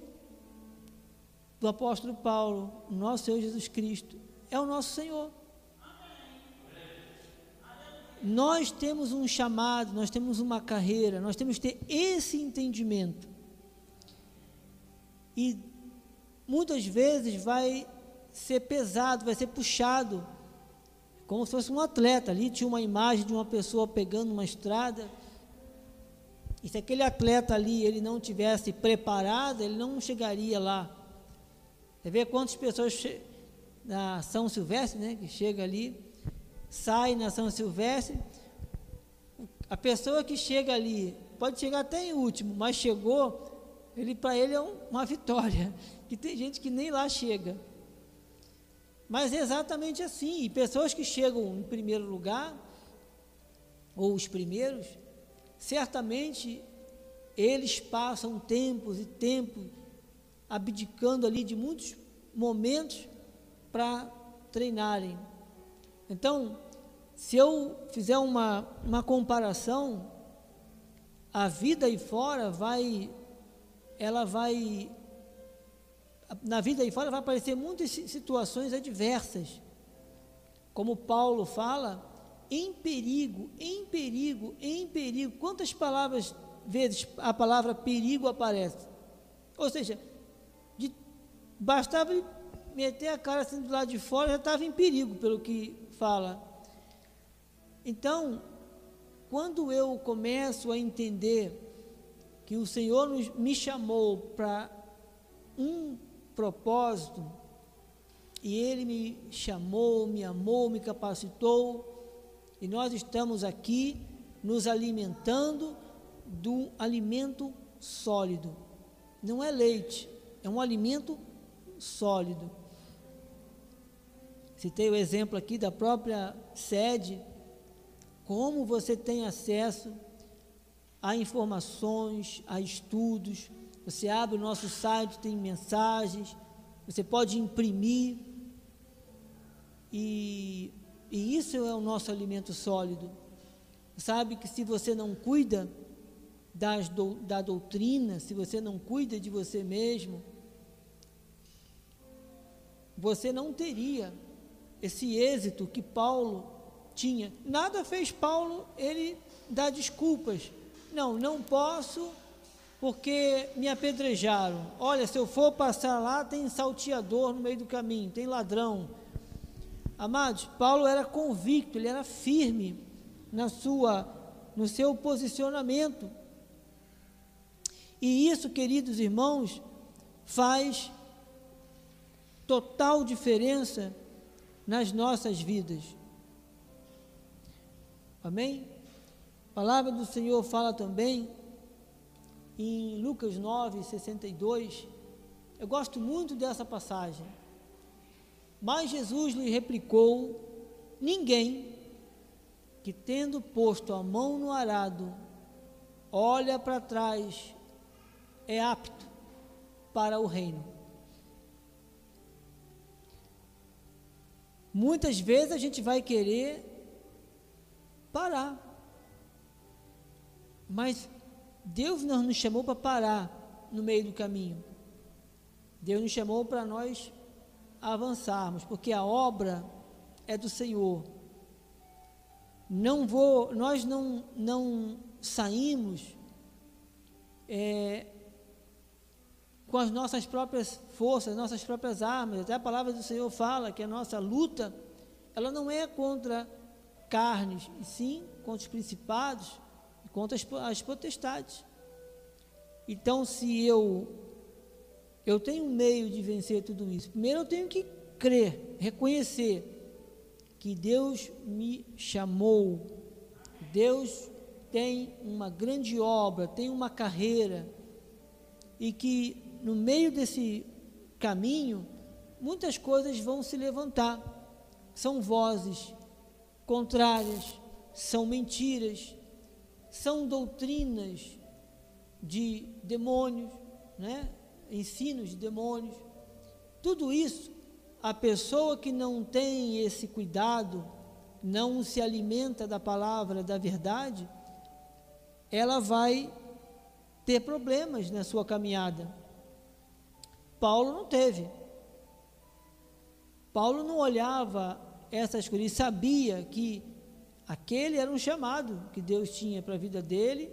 do apóstolo Paulo, nosso Senhor Jesus Cristo, é o nosso Senhor. Nós temos um chamado, nós temos uma carreira, nós temos que ter esse entendimento. E muitas vezes vai ser pesado, vai ser puxado, como se fosse um atleta. Ali tinha uma imagem de uma pessoa pegando uma estrada. E se aquele atleta ali ele não tivesse preparado, ele não chegaria lá. Você vê quantas pessoas na São Silvestre, né, que chega ali, sai na São Silvestre, a pessoa que chega ali pode chegar até em último, mas chegou, ele para ele é um, uma vitória que tem gente que nem lá chega. Mas é exatamente assim. E pessoas que chegam em primeiro lugar, ou os primeiros, certamente eles passam tempos e tempos abdicando ali de muitos momentos para treinarem. Então, se eu fizer uma, uma comparação, a vida aí fora vai, ela vai na vida aí fora vai aparecer muitas situações adversas. Como Paulo fala, em perigo, em perigo, em perigo. Quantas palavras vezes a palavra perigo aparece? Ou seja, bastava meter a cara assim do lado de fora, já estava em perigo, pelo que fala. Então, quando eu começo a entender que o Senhor me chamou para um propósito, e Ele me chamou, me amou, me capacitou, e nós estamos aqui nos alimentando do alimento sólido. Não é leite, é um alimento sólido. Citei o exemplo aqui da própria sede, como você tem acesso a informações, a estudos, você abre o nosso site, tem mensagens, você pode imprimir. E, e isso é o nosso alimento sólido. Sabe que se você não cuida do, da doutrina, se você não cuida de você mesmo, você não teria esse êxito que Paulo tinha. Nada fez Paulo ele dar desculpas. Não, não posso porque me apedrejaram. Olha, se eu for passar lá, tem salteador no meio do caminho, tem ladrão. Amados, Paulo era convicto, ele era firme na sua, no seu posicionamento. E isso, queridos irmãos, faz total diferença nas nossas vidas. Amém? A palavra do Senhor fala também em Lucas 9, 62. Eu gosto muito dessa passagem. Mas Jesus lhe replicou: Ninguém que, tendo posto a mão no arado, olha para trás, é apto para o reino. Muitas vezes a gente vai querer parar, mas Deus não nos chamou para parar no meio do caminho. Deus nos chamou para nós avançarmos, porque a obra é do Senhor. Não vou, nós não, não saímos é, com as nossas próprias forças, nossas próprias armas. Até a palavra do Senhor fala que a nossa luta, ela não é contra carnes, e sim contra os principados, contra as, as potestades. Então, se eu eu tenho um meio de vencer tudo isso. Primeiro eu tenho que crer, reconhecer que Deus me chamou. Deus tem uma grande obra, tem uma carreira e que no meio desse caminho muitas coisas vão se levantar. São vozes contrárias, são mentiras, são doutrinas de demônios, né? ensinos de demônios. Tudo isso, a pessoa que não tem esse cuidado, não se alimenta da palavra, da verdade, ela vai ter problemas na sua caminhada. Paulo não teve. Paulo não olhava essas coisas, ele sabia que aquele era um chamado que Deus tinha para a vida dele,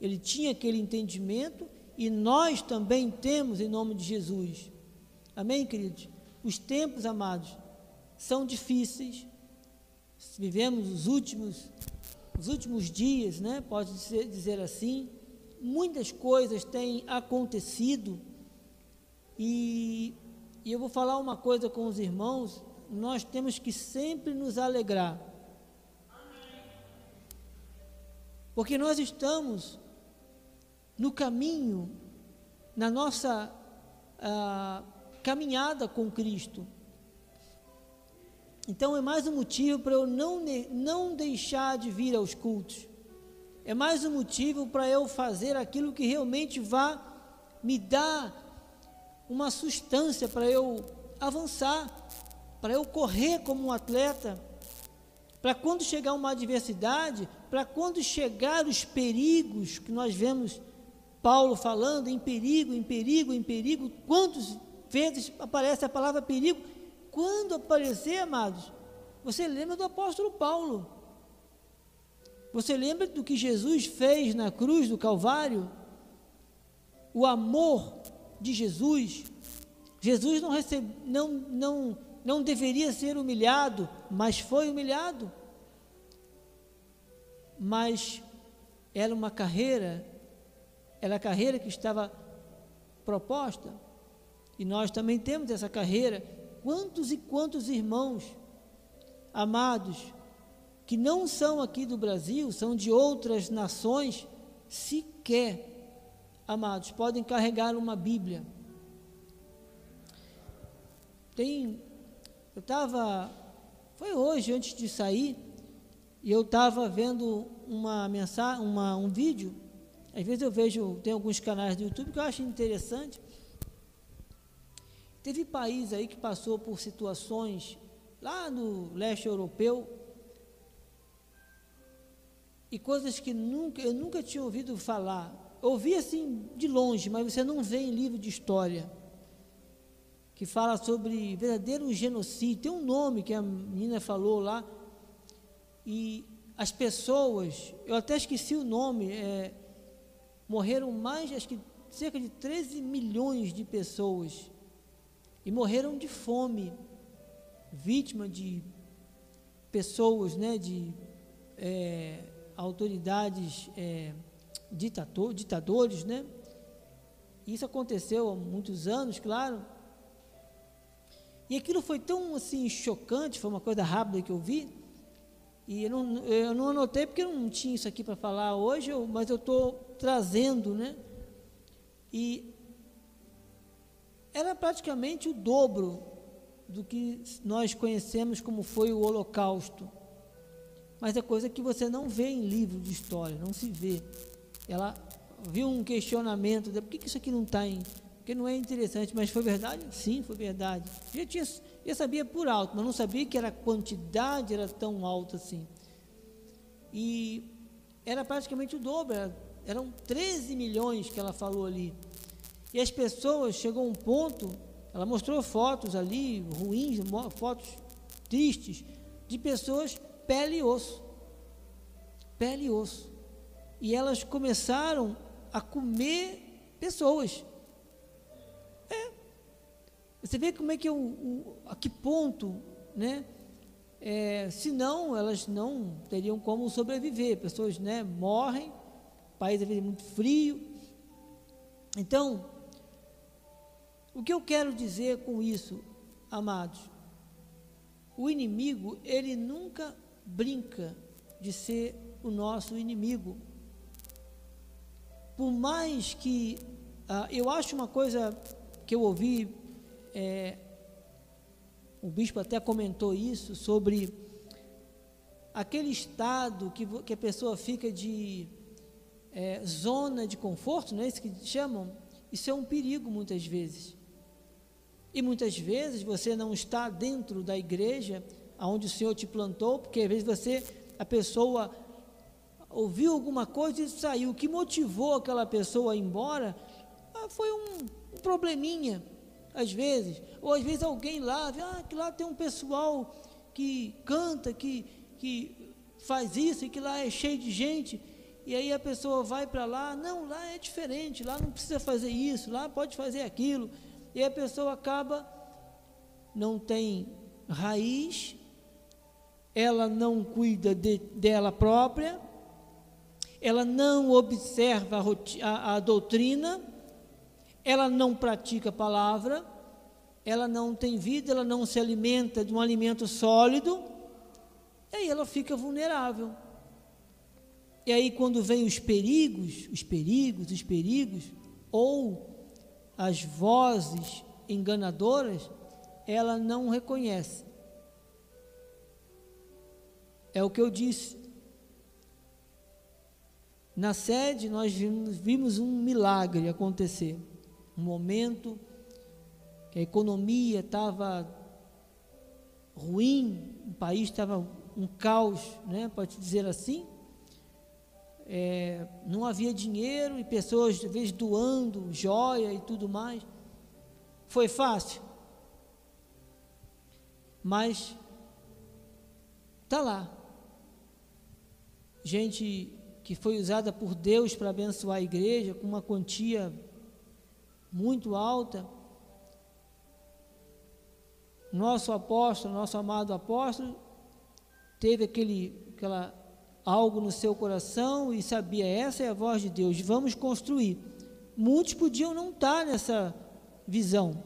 ele tinha aquele entendimento e nós também temos em nome de Jesus. Amém, queridos? Os tempos, amados, são difíceis. Vivemos os últimos, os últimos dias, né? Pode dizer, dizer assim. Muitas coisas têm acontecido e, e eu vou falar uma coisa com os irmãos. Nós temos que sempre nos alegrar, porque nós estamos no caminho, na nossa ah, caminhada com Cristo. Então é mais um motivo para eu não, não deixar de vir aos cultos. É mais um motivo para eu fazer aquilo que realmente vá me dar uma substância para eu avançar, para eu correr como um atleta, para quando chegar uma adversidade, para quando chegar os perigos que nós vemos Paulo falando em perigo, em perigo, em perigo. Quantas vezes aparece a palavra perigo? Quando aparecer, amados, você lembra do apóstolo Paulo. Você lembra do que Jesus fez na cruz do Calvário? O amor de Jesus. Jesus não, recebe, não, não, não deveria ser humilhado, mas foi humilhado. Mas era uma carreira era a carreira que estava proposta. E nós também temos essa carreira. Quantos e quantos irmãos amados que não são aqui do Brasil, são de outras nações, sequer, amados, podem carregar uma Bíblia. Tem, eu estava, foi hoje antes de sair, e eu estava vendo uma mensagem, uma, um vídeo às vezes eu vejo, tem alguns canais do YouTube que eu acho interessante. Teve país aí que passou por situações lá no leste europeu e coisas que nunca, eu nunca tinha ouvido falar. Ouvi assim de longe, mas você não vê em livro de história que fala sobre verdadeiro genocídio. Tem um nome que a menina falou lá e as pessoas, eu até esqueci o nome, é, morreram mais, acho que cerca de 13 milhões de pessoas e morreram de fome, vítima de pessoas, né, de é, autoridades, é, ditador, ditadores, né? Isso aconteceu há muitos anos, claro. E aquilo foi tão assim chocante, foi uma coisa rápida que eu vi, e eu não, eu não anotei porque eu não tinha isso aqui para falar hoje, eu, mas eu estou trazendo, né? E era praticamente o dobro do que nós conhecemos como foi o Holocausto. Mas é coisa que você não vê em livro de história, não se vê. Ela viu um questionamento, por que, que isso aqui não está em. Porque não é interessante, mas foi verdade? Sim, foi verdade. Já tinha eu sabia por alto, mas não sabia que era a quantidade era tão alta assim. E era praticamente o dobro, era, eram 13 milhões que ela falou ali. E as pessoas, chegou um ponto, ela mostrou fotos ali, ruins, fotos tristes, de pessoas pele e osso. Pele e osso. E elas começaram a comer pessoas. Você vê como é que o, o a que ponto, né? É, senão elas não teriam como sobreviver. Pessoas, né, morrem, o país é muito frio. Então, O que eu quero dizer com isso, amados? O inimigo, ele nunca brinca de ser o nosso inimigo. Por mais que. Ah, eu acho uma coisa que eu ouvi, é, o bispo até comentou isso, sobre aquele estado que, que a pessoa fica de é, zona de conforto, não é isso que chamam? Isso é um perigo muitas vezes. E muitas vezes você não está dentro da igreja aonde o Senhor te plantou, porque às vezes você, a pessoa ouviu alguma coisa e saiu. O que motivou aquela pessoa a ir embora ah, foi um, probleminha, às vezes. Ou às vezes alguém lá, ah, que lá tem um pessoal que canta, que, que faz isso e que lá é cheio de gente e aí a pessoa vai para lá, não, lá é diferente, lá não precisa fazer isso, lá pode fazer aquilo, e a pessoa acaba, não tem raiz, ela não cuida de, dela própria, ela não observa a, a, a doutrina, ela não pratica a palavra, ela não tem vida, ela não se alimenta de um alimento sólido, e aí ela fica vulnerável. E aí, quando vem os perigos, os perigos, os perigos, ou as vozes enganadoras, ela não reconhece. É o que eu disse. Na sede, nós vimos, vimos um milagre acontecer. Um momento que a economia estava ruim, o país estava um caos, né, pode dizer assim é, não havia dinheiro e pessoas, às vezes, doando joia e tudo mais. Foi fácil. Mas está lá. Gente que foi usada por Deus para abençoar a igreja com uma quantia muito alta. Nosso apóstolo, nosso amado apóstolo, teve aquele, aquela algo no seu coração e sabia, essa é a voz de Deus, vamos construir. Muitos podiam não estar nessa visão.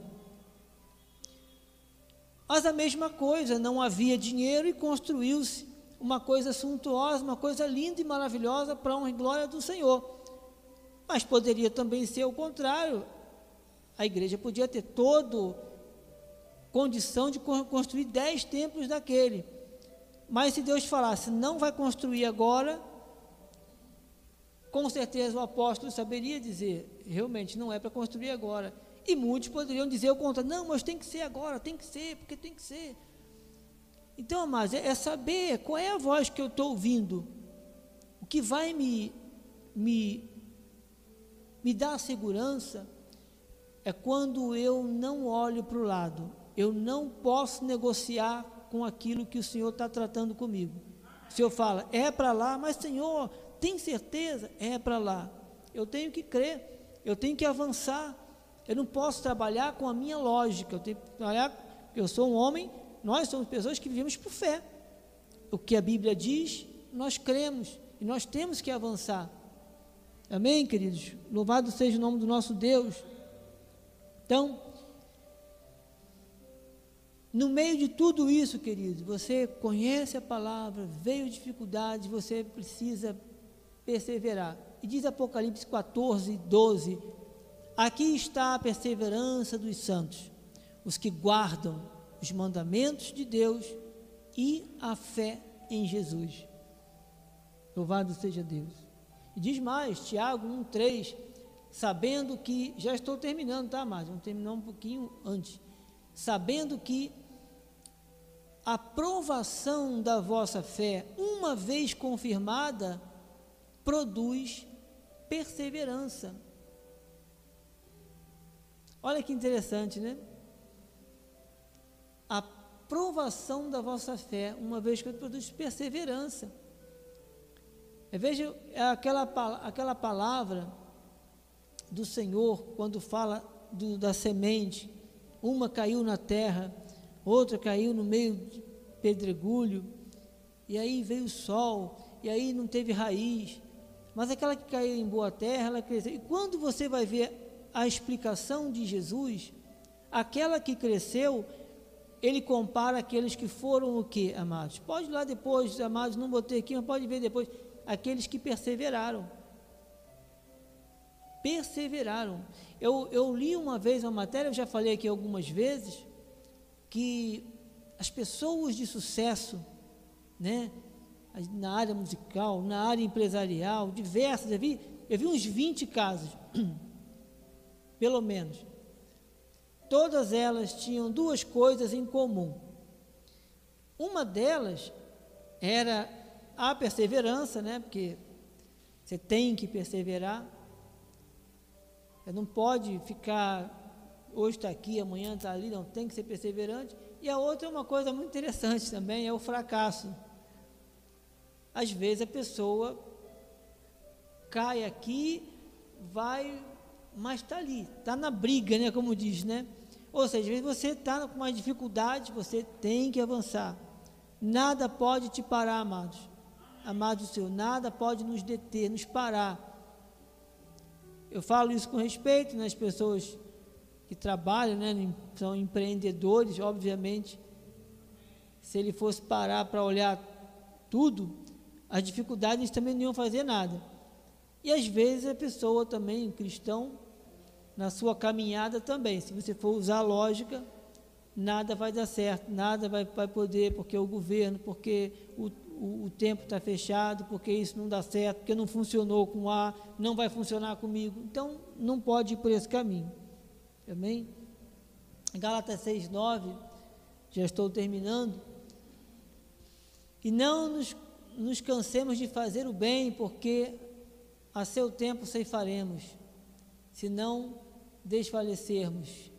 Mas a mesma coisa, não havia dinheiro e construiu-se uma coisa suntuosa, uma coisa linda e maravilhosa para a honra e glória do Senhor. Mas poderia também ser o contrário. A igreja podia ter todo condição de construir dez templos daquele mas se Deus falasse, não vai construir agora, com certeza o apóstolo saberia dizer, realmente não é para construir agora. E muitos poderiam dizer o contrário, não, mas tem que ser agora, tem que ser, porque tem que ser. Então, mas é, é saber qual é a voz que eu estou ouvindo. O que vai me, me, me dar segurança é quando eu não olho para o lado. Eu não posso negociar com aquilo que o Senhor está tratando comigo. O Senhor fala, é para lá, mas Senhor, tem certeza? É para lá. Eu tenho que crer, eu tenho que avançar. Eu não posso trabalhar com a minha lógica, eu tenho que trabalhar, eu sou um homem, nós somos pessoas que vivemos por fé. O que a Bíblia diz, nós cremos e nós temos que avançar. Amém, queridos? Louvado seja o nome do nosso Deus. Então, no meio de tudo isso, querido, você conhece a palavra, veio dificuldade, você precisa perseverar. E diz Apocalipse 14, 12: Aqui está a perseverança dos santos, os que guardam os mandamentos de Deus e a fé em Jesus. Louvado seja Deus. E diz mais, Tiago 1, 3, sabendo que, já estou terminando, tá, mas vamos terminar um pouquinho antes. Sabendo que a provação da vossa fé, uma vez confirmada, produz perseverança. Olha que interessante, né? Provação da vossa fé, uma vez que produz perseverança. Veja aquela, aquela palavra do Senhor, quando fala do, da semente, uma caiu na terra, outra caiu no meio de pedregulho, e aí veio o sol, e aí não teve raiz. Mas aquela que caiu em boa terra, ela cresceu. E quando você vai ver a explicação de Jesus, Aquela que cresceu, ele compara aqueles que foram o que, amados? Pode ir lá depois, amados, não botei aqui, mas pode ver depois. Aqueles que perseveraram. Perseveraram. Eu, eu li uma vez uma matéria, eu já falei aqui algumas vezes, que as pessoas de sucesso, né, na área musical, na área empresarial, diversas, eu vi, eu vi uns 20 casos, pelo menos. Todas elas tinham duas coisas em comum. Uma delas era a perseverança, né? Porque você tem que perseverar. Você não pode ficar hoje está aqui, amanhã está ali, não tem que ser perseverante. E a outra é uma coisa muito interessante também, é o fracasso. Às vezes a pessoa cai aqui, vai, mas está ali, está na briga, né? Como diz, né? Ou seja, vezes você está com uma dificuldade, você tem que avançar. Nada pode te parar, amados. Amados do Senhor, nada pode nos deter, nos parar. Eu falo isso com respeito nas né, pessoas que trabalham, né, são empreendedores, obviamente. Se ele fosse parar para olhar tudo, as dificuldades também não iam fazer nada. E às vezes a pessoa também, cristão, na sua caminhada também, se você for usar lógica, nada vai dar certo, nada vai, vai poder, porque o governo, porque o, o, o tempo está fechado, porque isso não dá certo, porque não funcionou com A, não vai funcionar comigo. Então, não pode ir por esse caminho. Amém? Gálatas 6, 9, já estou terminando. E não nos nos cansemos de fazer o bem, porque a seu tempo ceifaremos, se não desfalecermos.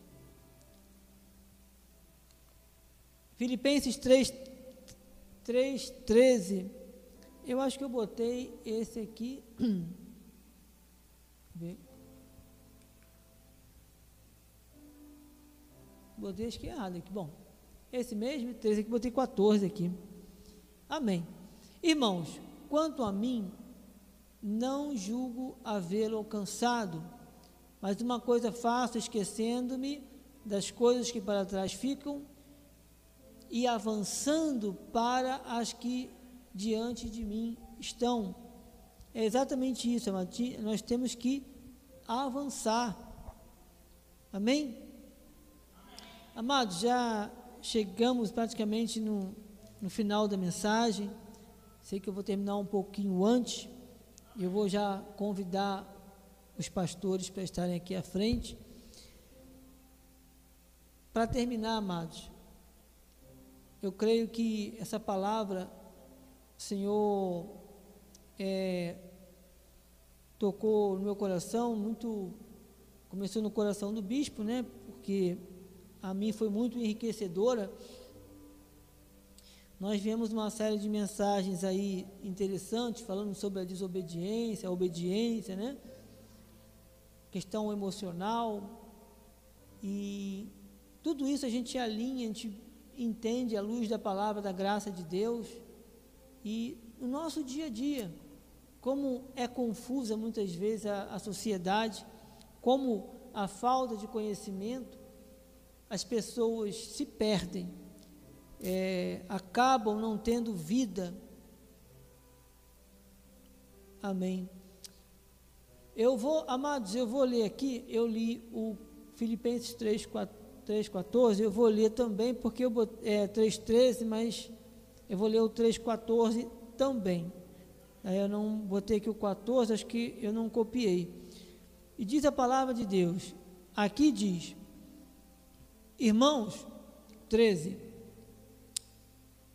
Filipenses 3, 3, 13. Eu acho que eu botei esse aqui. Botei acho que errado aqui. Bom, esse mesmo, 13 aqui, botei 14 aqui. Amém. Irmãos, quanto a mim, não julgo havê-lo alcançado, mas uma coisa faço, esquecendo-me das coisas que para trás ficam e avançando para as que diante de mim estão. É exatamente isso, nós temos que avançar. Amém? Amados, já chegamos praticamente no, no final da mensagem. Sei que eu vou terminar um pouquinho antes. Eu vou já convidar os pastores para estarem aqui à frente. Para terminar, amados, eu creio que essa palavra, Senhor é, tocou no meu coração, muito, começou no coração do bispo, né? Porque a mim foi muito enriquecedora nós vemos uma série de mensagens aí interessantes falando sobre a desobediência, a obediência, né? Questão emocional. E tudo isso a gente alinha, a gente entende à luz da palavra da graça de Deus. E no nosso dia a dia, como é confusa muitas vezes a, a sociedade, como a falta de conhecimento, as pessoas se perdem é, acabam não tendo vida. Amém. Eu vou, amados, eu vou ler aqui, eu li o Filipenses 3, 4, 3 14, eu vou ler também, porque eu é 3, 13, mas eu vou ler o 3, 14 também. Aí eu não botei aqui o 14, acho que eu não copiei. E diz a palavra de Deus, aqui diz, irmãos, 13,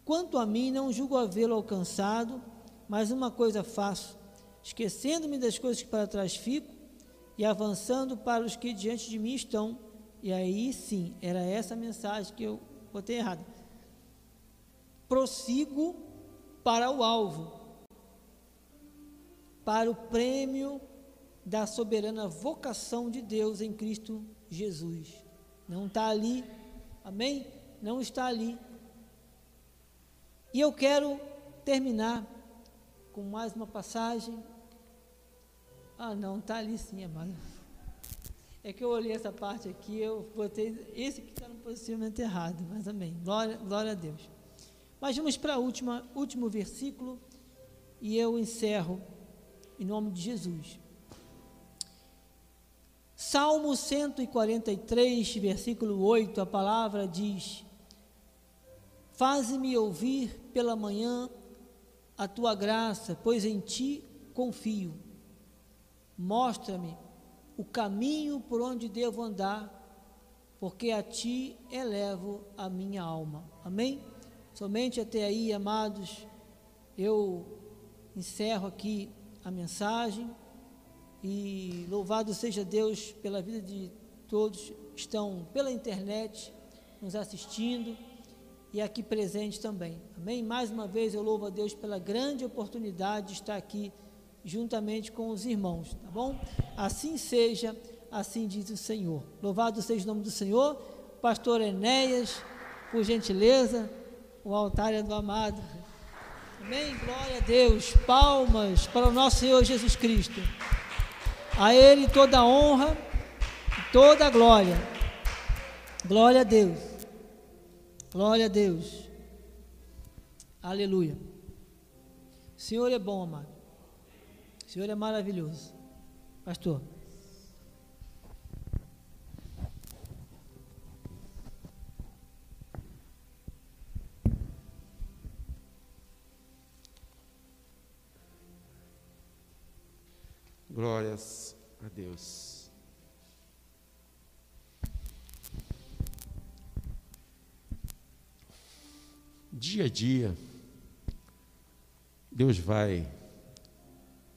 Quanto a mim, não julgo havê-lo alcançado, mas uma coisa faço, esquecendo-me das coisas que para trás fico e avançando para os que diante de mim estão. E aí sim, era essa a mensagem que eu botei errada. Prossigo para o alvo, para o prêmio da soberana vocação de Deus em Cristo Jesus. Não está ali, amém? Não está ali e eu quero terminar com mais uma passagem. Ah, não, está ali sim, amado. É que eu olhei essa parte aqui, eu botei esse que está no posicionamento errado, mas amém. Glória, glória a Deus. Mas vamos para o último versículo e eu encerro em nome de Jesus. Salmo 143, versículo 8, a palavra diz: Faze-me ouvir pela manhã a tua graça, pois em ti confio. Mostra-me o caminho por onde devo andar, porque a ti elevo a minha alma. Amém? Somente até aí, amados, eu encerro aqui a mensagem e louvado seja Deus pela vida de todos que estão pela internet nos assistindo e aqui presentes também. Amém? Mais uma vez eu louvo a Deus pela grande oportunidade de estar aqui juntamente com os irmãos, tá bom? Assim seja, assim diz o Senhor. Louvado seja o nome do Senhor. Pastor Enéas, por gentileza, o altar é do amado. Amém? Glória a Deus. Palmas para o nosso Senhor Jesus Cristo. A Ele toda a honra, toda a glória. Glória a Deus. Glória a Deus. Aleluia. O Senhor é bom, amado. O Senhor é maravilhoso. Pastor. Glórias a Deus. Dia a dia, Deus vai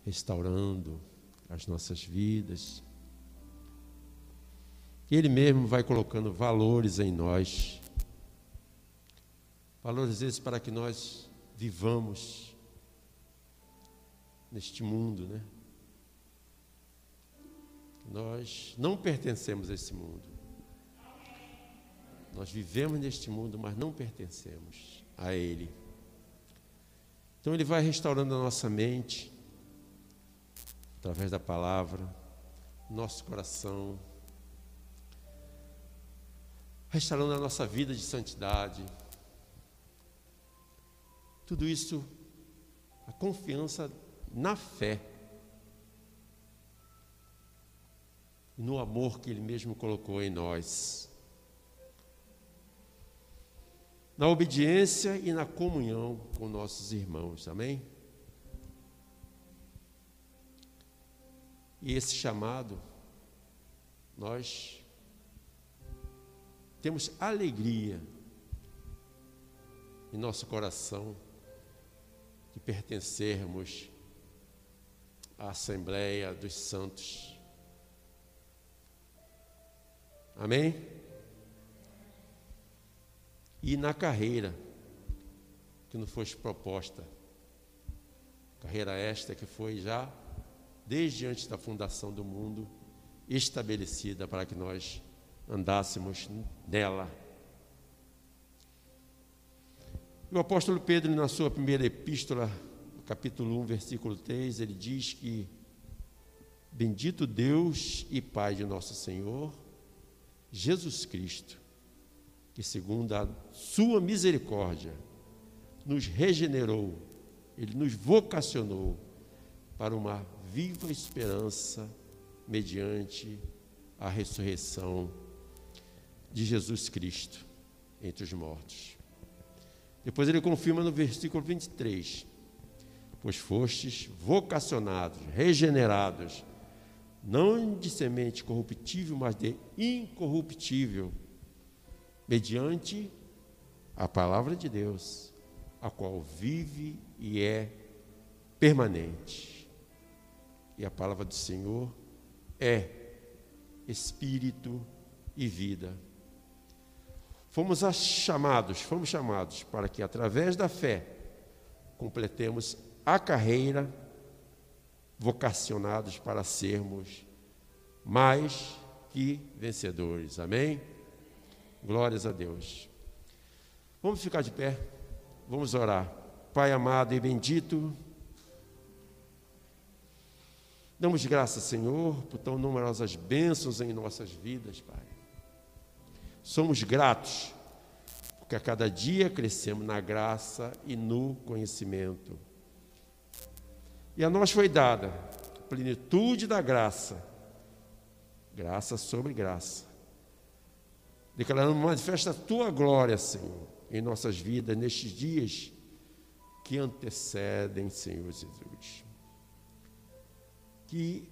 restaurando as nossas vidas. Ele mesmo vai colocando valores em nós. Valores esses para que nós vivamos neste mundo, né? Nós não pertencemos a esse mundo. Nós vivemos neste mundo, mas não pertencemos a ele. Então ele vai restaurando a nossa mente, através da palavra, nosso coração, restaurando a nossa vida de santidade. Tudo isso, a confiança na fé, no amor que Ele mesmo colocou em nós, na obediência e na comunhão com nossos irmãos, amém? E esse chamado, nós temos alegria em nosso coração de pertencermos à Assembleia dos Santos. Amém? E na carreira que nos foi proposta, carreira esta que foi já desde antes da fundação do mundo, estabelecida para que nós andássemos nela. O apóstolo Pedro, na sua primeira epístola, capítulo 1, versículo 3, ele diz que Bendito Deus e Pai de nosso Senhor, Jesus Cristo, que segundo a sua misericórdia nos regenerou, ele nos vocacionou para uma viva esperança mediante a ressurreição de Jesus Cristo entre os mortos. Depois ele confirma no versículo 23: Pois fostes vocacionados, regenerados, não de semente corruptível, mas de incorruptível, mediante a palavra de Deus, a qual vive e é permanente. E a palavra do Senhor é espírito e vida. Fomos chamados, fomos chamados para que através da fé completemos a carreira, vocacionados para sermos mais que vencedores. Amém? Glórias a Deus. Vamos ficar de pé. Vamos orar. Pai amado e bendito, Damos graças, Senhor, por tão numerosas bênçãos em nossas vidas, Pai. Somos gratos, porque a cada dia crescemos na graça e no conhecimento. E a nós foi dada a plenitude da graça, graça sobre graça. Declarando, manifesta a tua glória, Senhor, em nossas vidas, nestes dias que antecedem, Senhor Jesus que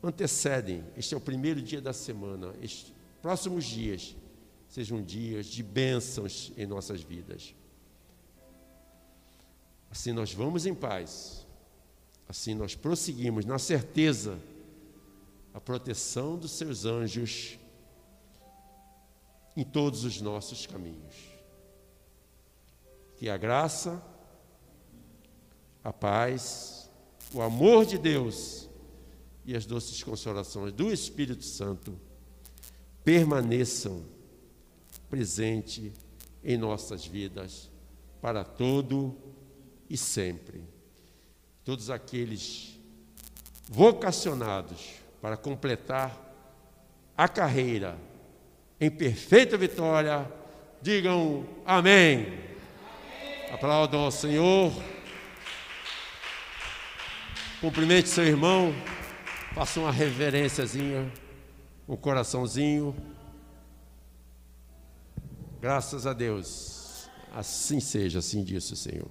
antecedem, este é o primeiro dia da semana, estes próximos dias sejam dias de bênçãos em nossas vidas. Assim nós vamos em paz, assim nós prosseguimos na certeza, a proteção dos seus anjos em todos os nossos caminhos. Que a graça, a paz, o amor de Deus e as doces consolações do Espírito Santo permaneçam presente em nossas vidas para todo e sempre. Todos aqueles vocacionados para completar a carreira em perfeita vitória, digam amém. amém. Aplaudam ao Senhor. Cumprimente seu irmão, faça uma reverênciazinha, um coraçãozinho. Graças a Deus. Assim seja, assim disse o Senhor.